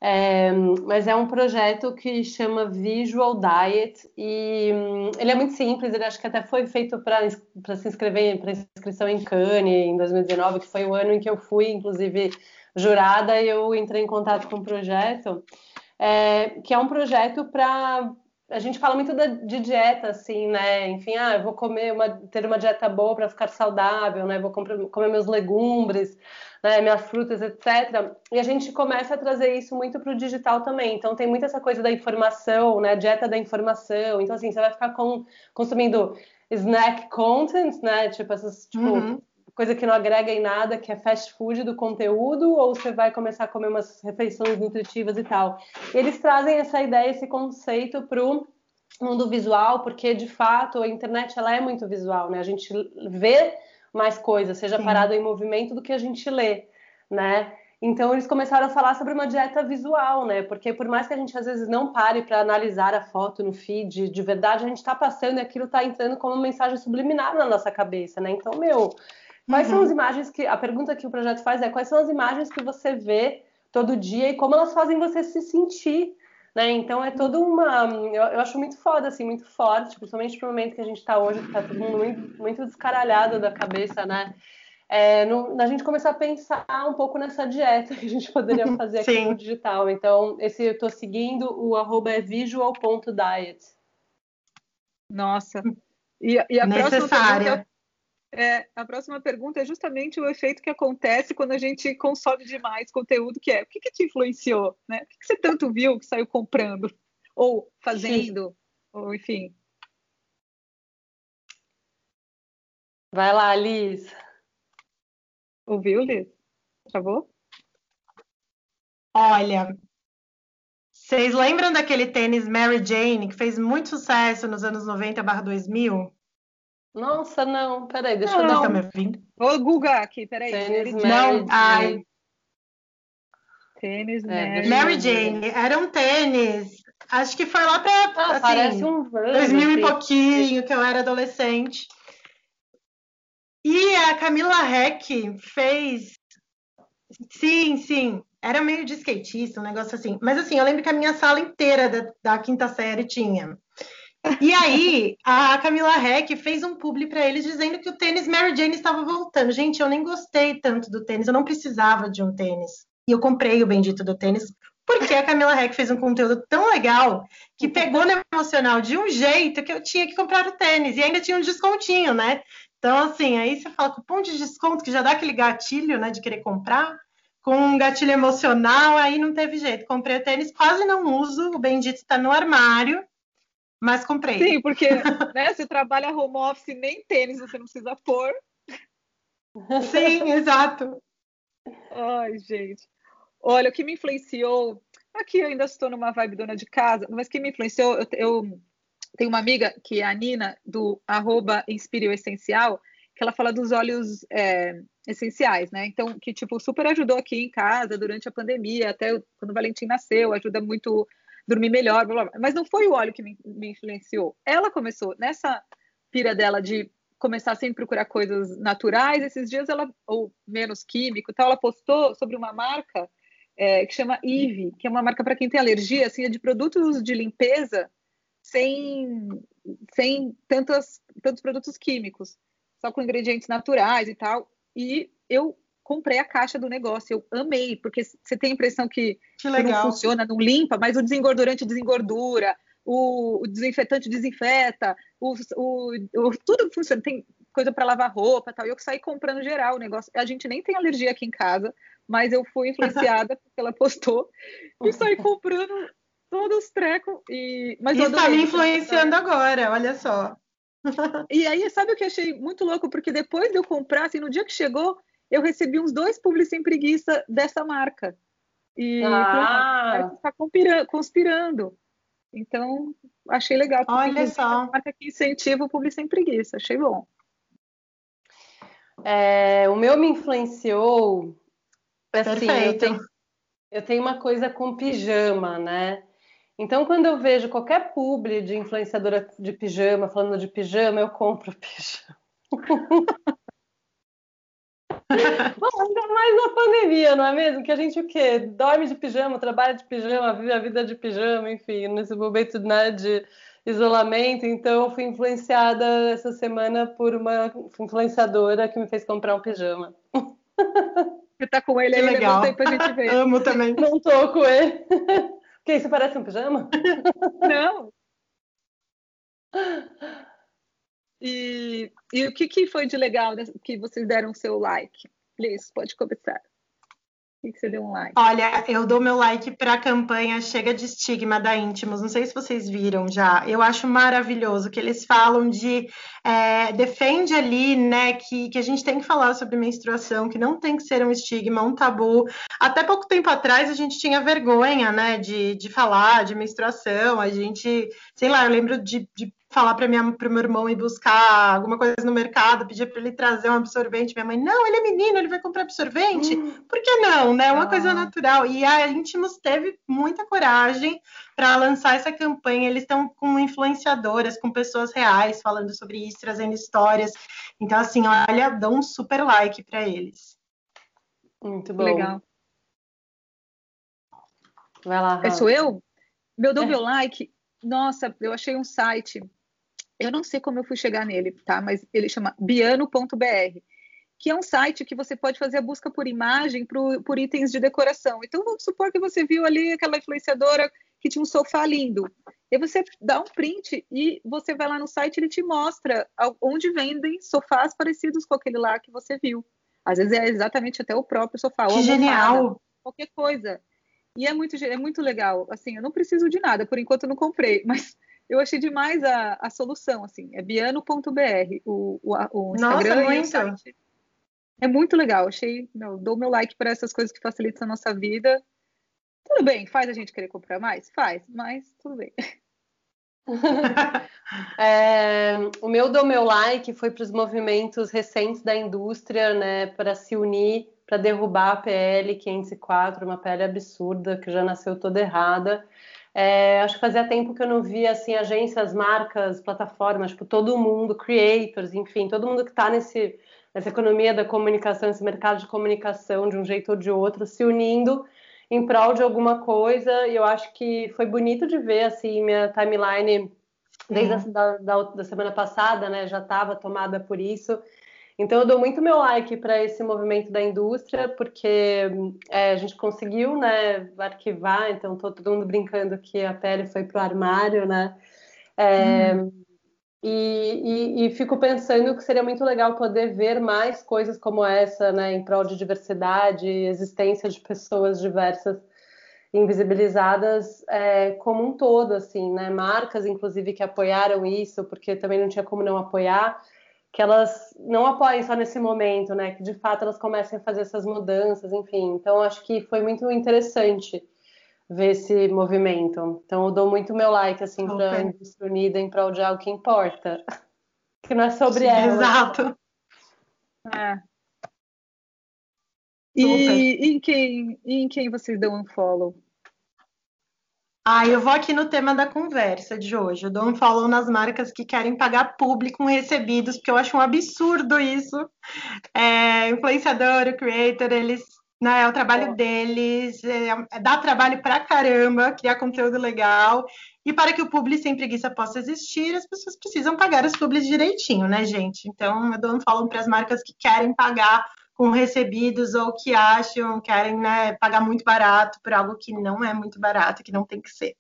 é, mas é um projeto que chama Visual Diet e hum, ele é muito simples, ele acho que até foi feito para se inscrever para inscrição em Cannes em 2019, que foi o ano em que eu fui, inclusive, jurada, e eu entrei em contato com o projeto, é, que é um projeto para a gente fala muito da, de dieta, assim, né? Enfim, ah, eu vou comer uma, ter uma dieta boa para ficar saudável, né? Vou comer, comer meus legumes, né? minhas frutas, etc. E a gente começa a trazer isso muito para o digital também. Então tem muito essa coisa da informação, né? Dieta da informação. Então assim, você vai ficar com, consumindo snack content, né? Tipo essas, tipo uhum coisa que não agrega em nada, que é fast food do conteúdo, ou você vai começar a comer umas refeições nutritivas e tal. Eles trazem essa ideia, esse conceito para o mundo visual, porque de fato a internet ela é muito visual, né? A gente vê mais coisas, seja Sim. parado em movimento, do que a gente lê, né? Então eles começaram a falar sobre uma dieta visual, né? Porque por mais que a gente às vezes não pare para analisar a foto no feed, de verdade a gente está passando e aquilo está entrando como uma mensagem subliminar na nossa cabeça, né? Então, meu, Quais uhum. são as imagens que. A pergunta que o projeto faz é quais são as imagens que você vê todo dia e como elas fazem você se sentir. Né? Então é toda uma. Eu, eu, acho muito foda, assim, muito forte, principalmente no momento que a gente está hoje, que está todo mundo muito, muito descaralhado da cabeça, né? É, no, a gente começar a pensar um pouco nessa dieta que a gente poderia fazer aqui no digital. Então, esse eu estou seguindo, o arroba é visual.diet. Nossa. E, e a Necessária. próxima pergunta é, a próxima pergunta é justamente o efeito que acontece quando a gente consome demais conteúdo, que é o que, que te influenciou, né? O que, que você tanto viu que saiu comprando ou fazendo, Sim. ou enfim. Vai lá, Liz. Ouviu, Liz? Travou? Olha, vocês lembram daquele tênis Mary Jane que fez muito sucesso nos anos 90/2000? Nossa, não, peraí, deixa não, eu dar. Tá me ouvindo? Vou Google aqui, peraí. Tênis Mary não, Jane. ai. Tênis é, Mary, Mary Jane. Era um tênis. Acho que foi lá para ah, assim, parece um van, 2000 assim. e pouquinho, que eu era adolescente. E a Camila Heck fez. Sim, sim. Era meio de skatista, um negócio assim. Mas assim, eu lembro que a minha sala inteira da, da quinta série tinha. E aí, a Camila Heck fez um publi para eles dizendo que o tênis Mary Jane estava voltando. Gente, eu nem gostei tanto do tênis, eu não precisava de um tênis. E eu comprei o bendito do tênis porque a Camila Heck fez um conteúdo tão legal que pegou no emocional de um jeito que eu tinha que comprar o tênis. E ainda tinha um descontinho, né? Então, assim, aí você fala cupom de desconto, que já dá aquele gatilho, né, de querer comprar. Com um gatilho emocional, aí não teve jeito. Comprei o tênis, quase não uso, o bendito está no armário. Mas comprei. Sim, porque né, você trabalha home office, nem tênis você não precisa pôr. Sim, exato. Ai, gente. Olha, o que me influenciou. Aqui eu ainda estou numa vibe dona de casa, mas que me influenciou, eu, eu tenho uma amiga que é a Nina, do arroba Inspire Essencial, que ela fala dos óleos é, essenciais, né? Então, que tipo, super ajudou aqui em casa durante a pandemia, até quando o Valentim nasceu, ajuda muito dormir melhor, blá, blá, mas não foi o óleo que me, me influenciou. Ela começou nessa pira dela de começar a sempre procurar coisas naturais. Esses dias ela, ou menos químico, tal, ela postou sobre uma marca é, que chama Eve, que é uma marca para quem tem alergia, assim, é de produtos de limpeza sem, sem tantos, tantos produtos químicos, só com ingredientes naturais e tal. E eu comprei a caixa do negócio. Eu amei, porque você tem a impressão que, que, não funciona, não limpa, mas o desengordurante desengordura, o, o desinfetante desinfeta, o, o, o, tudo funciona. Tem coisa para lavar roupa tal. E eu saí comprando geral o negócio. A gente nem tem alergia aqui em casa, mas eu fui influenciada porque ela postou e saí comprando todos os trecos. E, mas e está me influenciando agora, olha só. e aí, sabe o que eu achei muito louco? Porque depois de eu comprar, assim, no dia que chegou, eu recebi uns dois publis sem preguiça dessa marca. E ah. está conspirando. Então, achei legal. Olha só. É uma marca que incentiva o publi sem preguiça. Achei bom. É, o meu me influenciou. Assim, eu tenho, eu tenho uma coisa com pijama, né? Então, quando eu vejo qualquer publi de influenciadora de pijama falando de pijama, eu compro pijama. Bom, ainda mais na pandemia, não é mesmo? Que a gente o quê? Dorme de pijama, trabalha de pijama, vive a vida de pijama, enfim, nesse momento né, de isolamento. Então, eu fui influenciada essa semana por uma influenciadora que me fez comprar um pijama. Você tá com ele aí, legal. pra gente ver. Amo também. Não tô com ele. Que isso parece um pijama? Não. E, e o que, que foi de legal que vocês deram o seu like? Please, pode começar. O que, você deu um like? Olha, eu dou meu like para a campanha Chega de Estigma da Íntimos. Não sei se vocês viram já. Eu acho maravilhoso que eles falam de. É, defende ali, né, que, que a gente tem que falar sobre menstruação, que não tem que ser um estigma, um tabu. Até pouco tempo atrás a gente tinha vergonha, né, de, de falar de menstruação. A gente, sei lá, eu lembro de, de falar para o meu irmão ir buscar alguma coisa no mercado, pedir para ele trazer um absorvente. Minha mãe, não, ele é menino, ele vai comprar absorvente. Hum. Por que não? Né? É uma ah. coisa natural. E a Intimus teve muita coragem para lançar essa campanha. Eles estão com influenciadoras, com pessoas reais falando sobre isso, trazendo histórias. Então, assim, olha, dá um super like para eles. Muito bom. Legal. Vai lá. É, sou eu? Meu dou é. meu like. Nossa, eu achei um site eu não sei como eu fui chegar nele, tá? Mas ele chama biano.br, que é um site que você pode fazer a busca por imagem por, por itens de decoração. Então, vamos supor que você viu ali aquela influenciadora que tinha um sofá lindo. E você dá um print e você vai lá no site ele te mostra onde vendem sofás parecidos com aquele lá que você viu. Às vezes é exatamente até o próprio sofá. Que genial! Qualquer coisa. E é muito, é muito legal. Assim, eu não preciso de nada, por enquanto eu não comprei, mas eu achei demais a, a solução, assim, é biano.br, o, o, o Instagram Nossa, muito. o site. É muito legal, achei, meu, dou meu like para essas coisas que facilitam a nossa vida. Tudo bem, faz a gente querer comprar mais? Faz, mas tudo bem. é, o meu dou meu like foi para os movimentos recentes da indústria, né, para se unir, para derrubar a PL 504, uma PL absurda que já nasceu toda errada. É, acho que fazia tempo que eu não via assim agências, marcas, plataformas, tipo todo mundo, creators, enfim, todo mundo que está nesse nessa economia da comunicação, esse mercado de comunicação de um jeito ou de outro, se unindo em prol de alguma coisa. E eu acho que foi bonito de ver assim minha timeline desde uhum. a, da, da, semana passada, né? Já estava tomada por isso. Então eu dou muito meu like para esse movimento da indústria, porque é, a gente conseguiu, né, arquivar. Então tô todo mundo brincando que a pele foi pro armário, né? É, hum. E, e, e, fico pensando que seria muito legal poder ver mais coisas como essa, né, em prol de diversidade, existência de pessoas diversas invisibilizadas é, como um todo, assim, né, marcas, inclusive, que apoiaram isso, porque também não tinha como não apoiar, que elas não apoiem só nesse momento, né, que de fato elas comecem a fazer essas mudanças, enfim. Então, acho que foi muito interessante ver esse movimento. Então eu dou muito meu like assim okay. para a indústria unida em prol de algo que importa, que não é sobre Sim, ela. Exato. É. E, e, em quem, e em quem vocês dão um follow? Ah, eu vou aqui no tema da conversa de hoje. Eu dou um follow nas marcas que querem pagar público com recebidos, porque eu acho um absurdo isso. É, influenciador, creator, eles né? É o trabalho deles, é, é, dá trabalho pra caramba criar conteúdo legal. E para que o publi sem preguiça possa existir, as pessoas precisam pagar os publis direitinho, né, gente? Então, eu dou um para as marcas que querem pagar com recebidos ou que acham, querem né, pagar muito barato por algo que não é muito barato, que não tem que ser.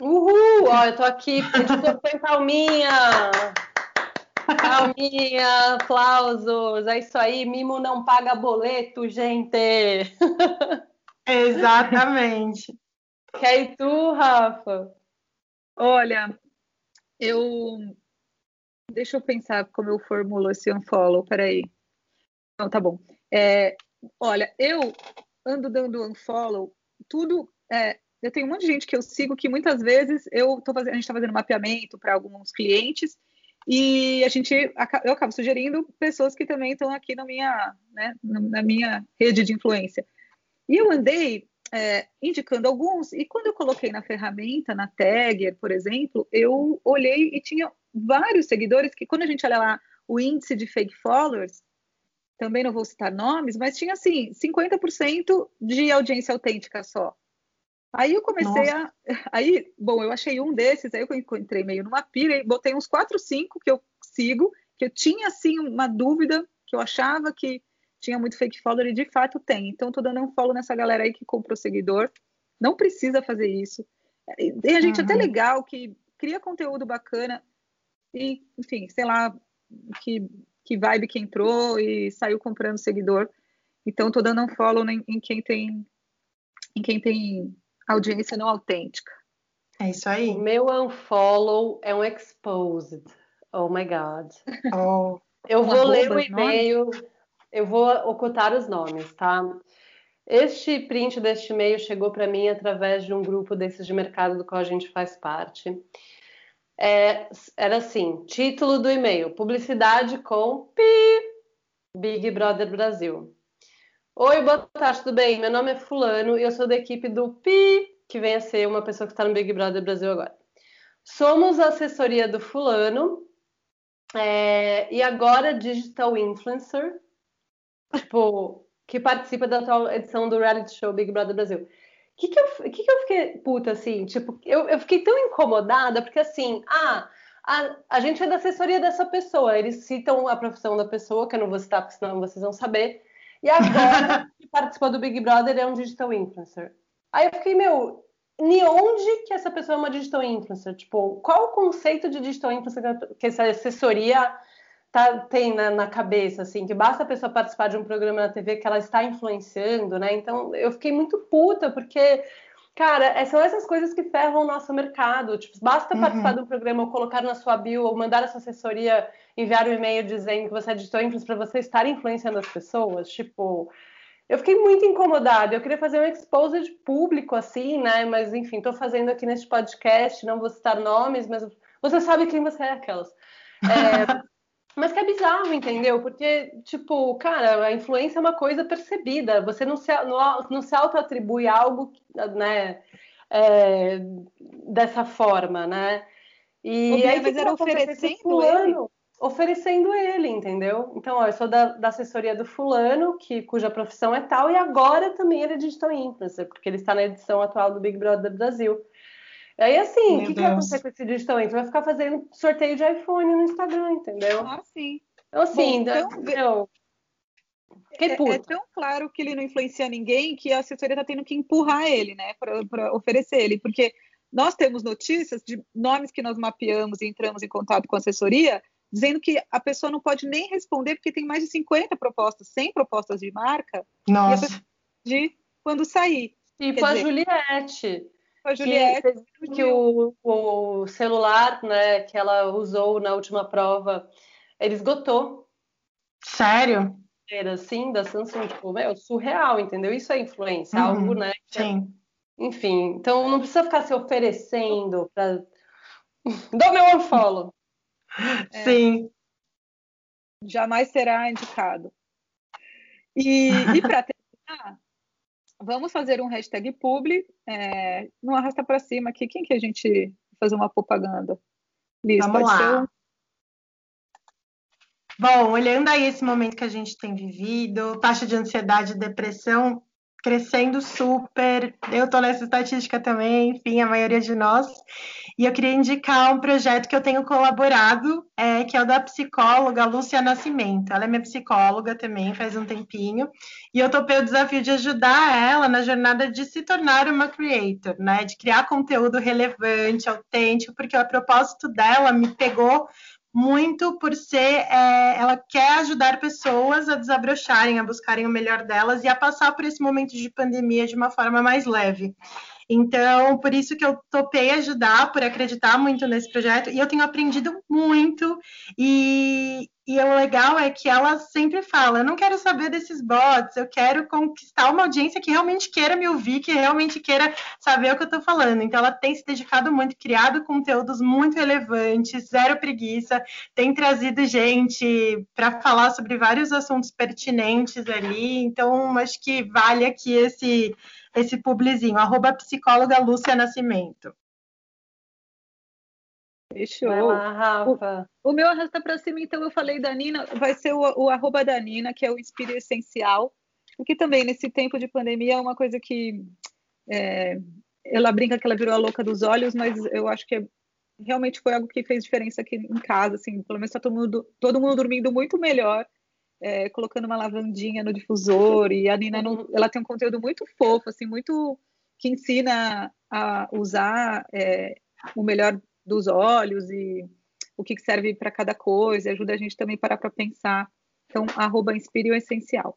Uhul! Ó, eu tô aqui, editor sem palminha! Calminha, aplausos. É isso aí, mimo não paga boleto, gente. Exatamente. Quer ir tu, Rafa? Olha, eu. Deixa eu pensar como eu formulo esse unfollow, peraí. Não, tá bom. É, olha, eu ando dando unfollow, tudo. É, eu tenho um monte de gente que eu sigo que muitas vezes eu tô fazendo, a gente está fazendo mapeamento para alguns clientes e a gente, eu acabo sugerindo pessoas que também estão aqui na minha, né, na minha rede de influência. E eu andei é, indicando alguns, e quando eu coloquei na ferramenta, na Tagger, por exemplo, eu olhei e tinha vários seguidores que, quando a gente olha lá o índice de fake followers, também não vou citar nomes, mas tinha assim 50% de audiência autêntica só. Aí eu comecei Nossa. a. Aí, bom, eu achei um desses, aí eu encontrei meio numa pilha e botei uns quatro, cinco que eu sigo, que eu tinha assim uma dúvida, que eu achava que tinha muito fake follower e de fato tem. Então, tô dando um follow nessa galera aí que comprou seguidor. Não precisa fazer isso. Tem a gente uhum. até legal que cria conteúdo bacana e, enfim, sei lá que, que vibe que entrou e saiu comprando seguidor. Então, tô dando um follow em, em quem tem em quem tem audiência não autêntica. É isso aí. Meu unfollow é um exposed. Oh my God. Oh. Eu vou ler o e-mail, eu vou ocultar os nomes, tá? Este print deste e-mail chegou para mim através de um grupo desses de mercado do qual a gente faz parte. É, era assim: título do e-mail: Publicidade com Pi, Big Brother Brasil. Oi, boa tarde, tudo bem? Meu nome é Fulano e eu sou da equipe do Pi, que vem a ser uma pessoa que está no Big Brother Brasil agora. Somos a assessoria do Fulano é, e agora Digital Influencer, tipo, que participa da atual edição do reality show Big Brother Brasil. O que, que, eu, que, que eu fiquei puta assim? Tipo, eu, eu fiquei tão incomodada porque assim, ah. A, a gente é da assessoria dessa pessoa. Eles citam a profissão da pessoa, que eu não vou citar, porque senão vocês vão saber. E agora, que participou do Big Brother é um digital influencer. Aí eu fiquei, meu, de onde que essa pessoa é uma digital influencer? Tipo, qual o conceito de digital influencer que essa assessoria tá, tem na, na, cabeça, assim, que basta a pessoa participar de um programa na TV que ela está influenciando, né? Então, eu fiquei muito puta, porque Cara, é, são essas coisas que ferram o nosso mercado. Tipo, basta uhum. participar de um programa ou colocar na sua bio ou mandar a sua assessoria enviar um e-mail dizendo que você é digital influencer para você estar influenciando as pessoas. Tipo, eu fiquei muito incomodada. Eu queria fazer um exposed público, assim, né? Mas, enfim, estou fazendo aqui neste podcast, não vou citar nomes, mas você sabe quem você é, aquelas. É, mas que é bizarro, entendeu? Porque, tipo, cara, a influência é uma coisa percebida. Você não se, não, não se auto-atribui algo, né? É, dessa forma, né? E aí, mas era oferecendo fulano, oferecendo ele, entendeu? Então, ó, eu sou da, da, assessoria do fulano, que, cuja profissão é tal, e agora também ele é digital influencer, porque ele está na edição atual do Big Brother Brasil. Aí, assim, o que, que, vai acontecer com esse digital influencer? Vai ficar fazendo sorteio de iPhone no Instagram, entendeu? Ah, sim. Então, assim, Bom, então, é, é, tão claro que ele não influencia ninguém que a assessoria está tendo que empurrar ele, né, para oferecer ele, porque nós temos notícias de nomes que nós mapeamos e entramos em contato com a assessoria dizendo que a pessoa não pode nem responder porque tem mais de 50 propostas, 100 propostas de marca, Nossa. de quando sair. E com a Juliette. A Juliette. Que, que o, o, celular né, que ela usou na última prova, ele esgotou. Sério? Era assim, da Samsung, tipo, meu, surreal, entendeu? Isso é influência, uhum. algo, né? Sim. É... Enfim, então não precisa ficar se oferecendo para. Dá meu unfollow. É, Sim. Jamais será indicado. E, e para terminar, vamos fazer um hashtag publi, é, não arrasta para cima aqui. Quem que a gente fazer uma propaganda? Liz, vamos lá. Um... Bom, olhando aí esse momento que a gente tem vivido, taxa de ansiedade e depressão crescendo super. Eu estou nessa estatística também, enfim, a maioria de nós. E eu queria indicar um projeto que eu tenho colaborado, é, que é o da psicóloga Lúcia Nascimento. Ela é minha psicóloga também, faz um tempinho. E eu topei o desafio de ajudar ela na jornada de se tornar uma creator, né? De criar conteúdo relevante, autêntico, porque o propósito dela me pegou muito por ser, é, ela quer ajudar pessoas a desabrocharem, a buscarem o melhor delas e a passar por esse momento de pandemia de uma forma mais leve. Então, por isso que eu topei ajudar, por acreditar muito nesse projeto, e eu tenho aprendido muito, e, e o legal é que ela sempre fala: eu não quero saber desses bots, eu quero conquistar uma audiência que realmente queira me ouvir, que realmente queira saber o que eu estou falando. Então, ela tem se dedicado muito, criado conteúdos muito relevantes, zero preguiça, tem trazido gente para falar sobre vários assuntos pertinentes ali. Então, acho que vale aqui esse, esse publizinho, arroba psicóloga Lúcia Nascimento. Fechou. Lá, Rafa. O, o meu arrasta para cima, então eu falei da Nina, vai ser o, o arroba da Nina, que é o Inspire Essencial, porque também nesse tempo de pandemia é uma coisa que é, ela brinca que ela virou a louca dos olhos, mas eu acho que é, realmente foi algo que fez diferença aqui em casa, assim, pelo menos está todo mundo, todo mundo dormindo muito melhor, é, colocando uma lavandinha no difusor, e a Nina, não, ela tem um conteúdo muito fofo, assim, muito que ensina a usar é, o melhor dos olhos e o que serve para cada coisa, ajuda a gente também parar para pensar. Então, arroba Inspire o Essencial.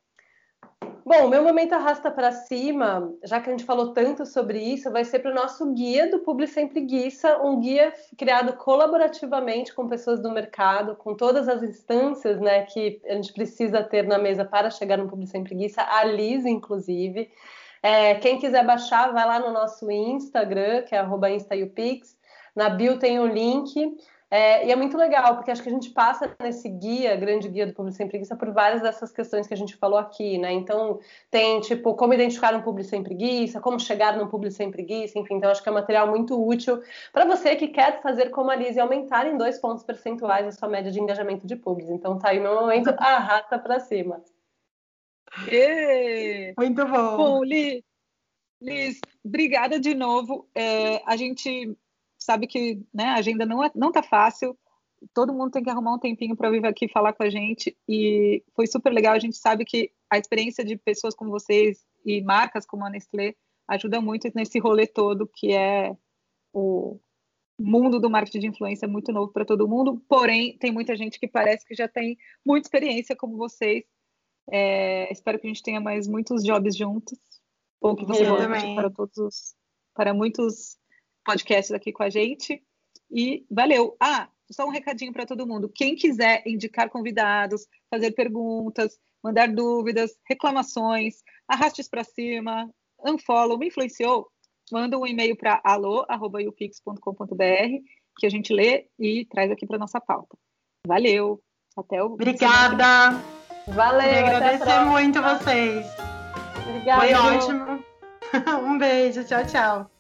Bom, meu momento arrasta para cima, já que a gente falou tanto sobre isso, vai ser para o nosso guia do Publi Sempre Guiça, um guia criado colaborativamente com pessoas do mercado, com todas as instâncias né, que a gente precisa ter na mesa para chegar no Publi Sempre Guiça, a Liz, inclusive. É, quem quiser baixar, vai lá no nosso Instagram, que é arroba na bio tem o link. É, e é muito legal, porque acho que a gente passa nesse guia, grande guia do público sem preguiça, por várias dessas questões que a gente falou aqui, né? Então, tem, tipo, como identificar um público sem preguiça, como chegar num público sem preguiça, enfim. Então, acho que é um material muito útil para você que quer fazer como a Liz e aumentar em dois pontos percentuais a sua média de engajamento de público. Então, tá aí meu momento, arrasta para cima. E... Muito bom. Bom, Liz, Liz obrigada de novo. É, a gente sabe que né, a agenda não, é, não tá fácil, todo mundo tem que arrumar um tempinho para vir aqui falar com a gente e foi super legal. A gente sabe que a experiência de pessoas como vocês e marcas como a Nestlé ajuda muito nesse rolê todo que é o mundo do marketing de influência muito novo para todo mundo. Porém, tem muita gente que parece que já tem muita experiência como vocês. É, espero que a gente tenha mais muitos jobs juntos ou que você volte para todos os para muitos podcasts aqui com a gente. E valeu. Ah, só um recadinho para todo mundo. Quem quiser indicar convidados, fazer perguntas, mandar dúvidas, reclamações, arrastes para cima, unfollow, me influenciou, manda um e-mail para alô@upix.com.br que a gente lê e traz aqui para nossa pauta. Valeu. Até o Obrigada. Valeu. Queria agradecer muito vocês. Obrigada. Foi ótimo. Um beijo. Tchau, tchau.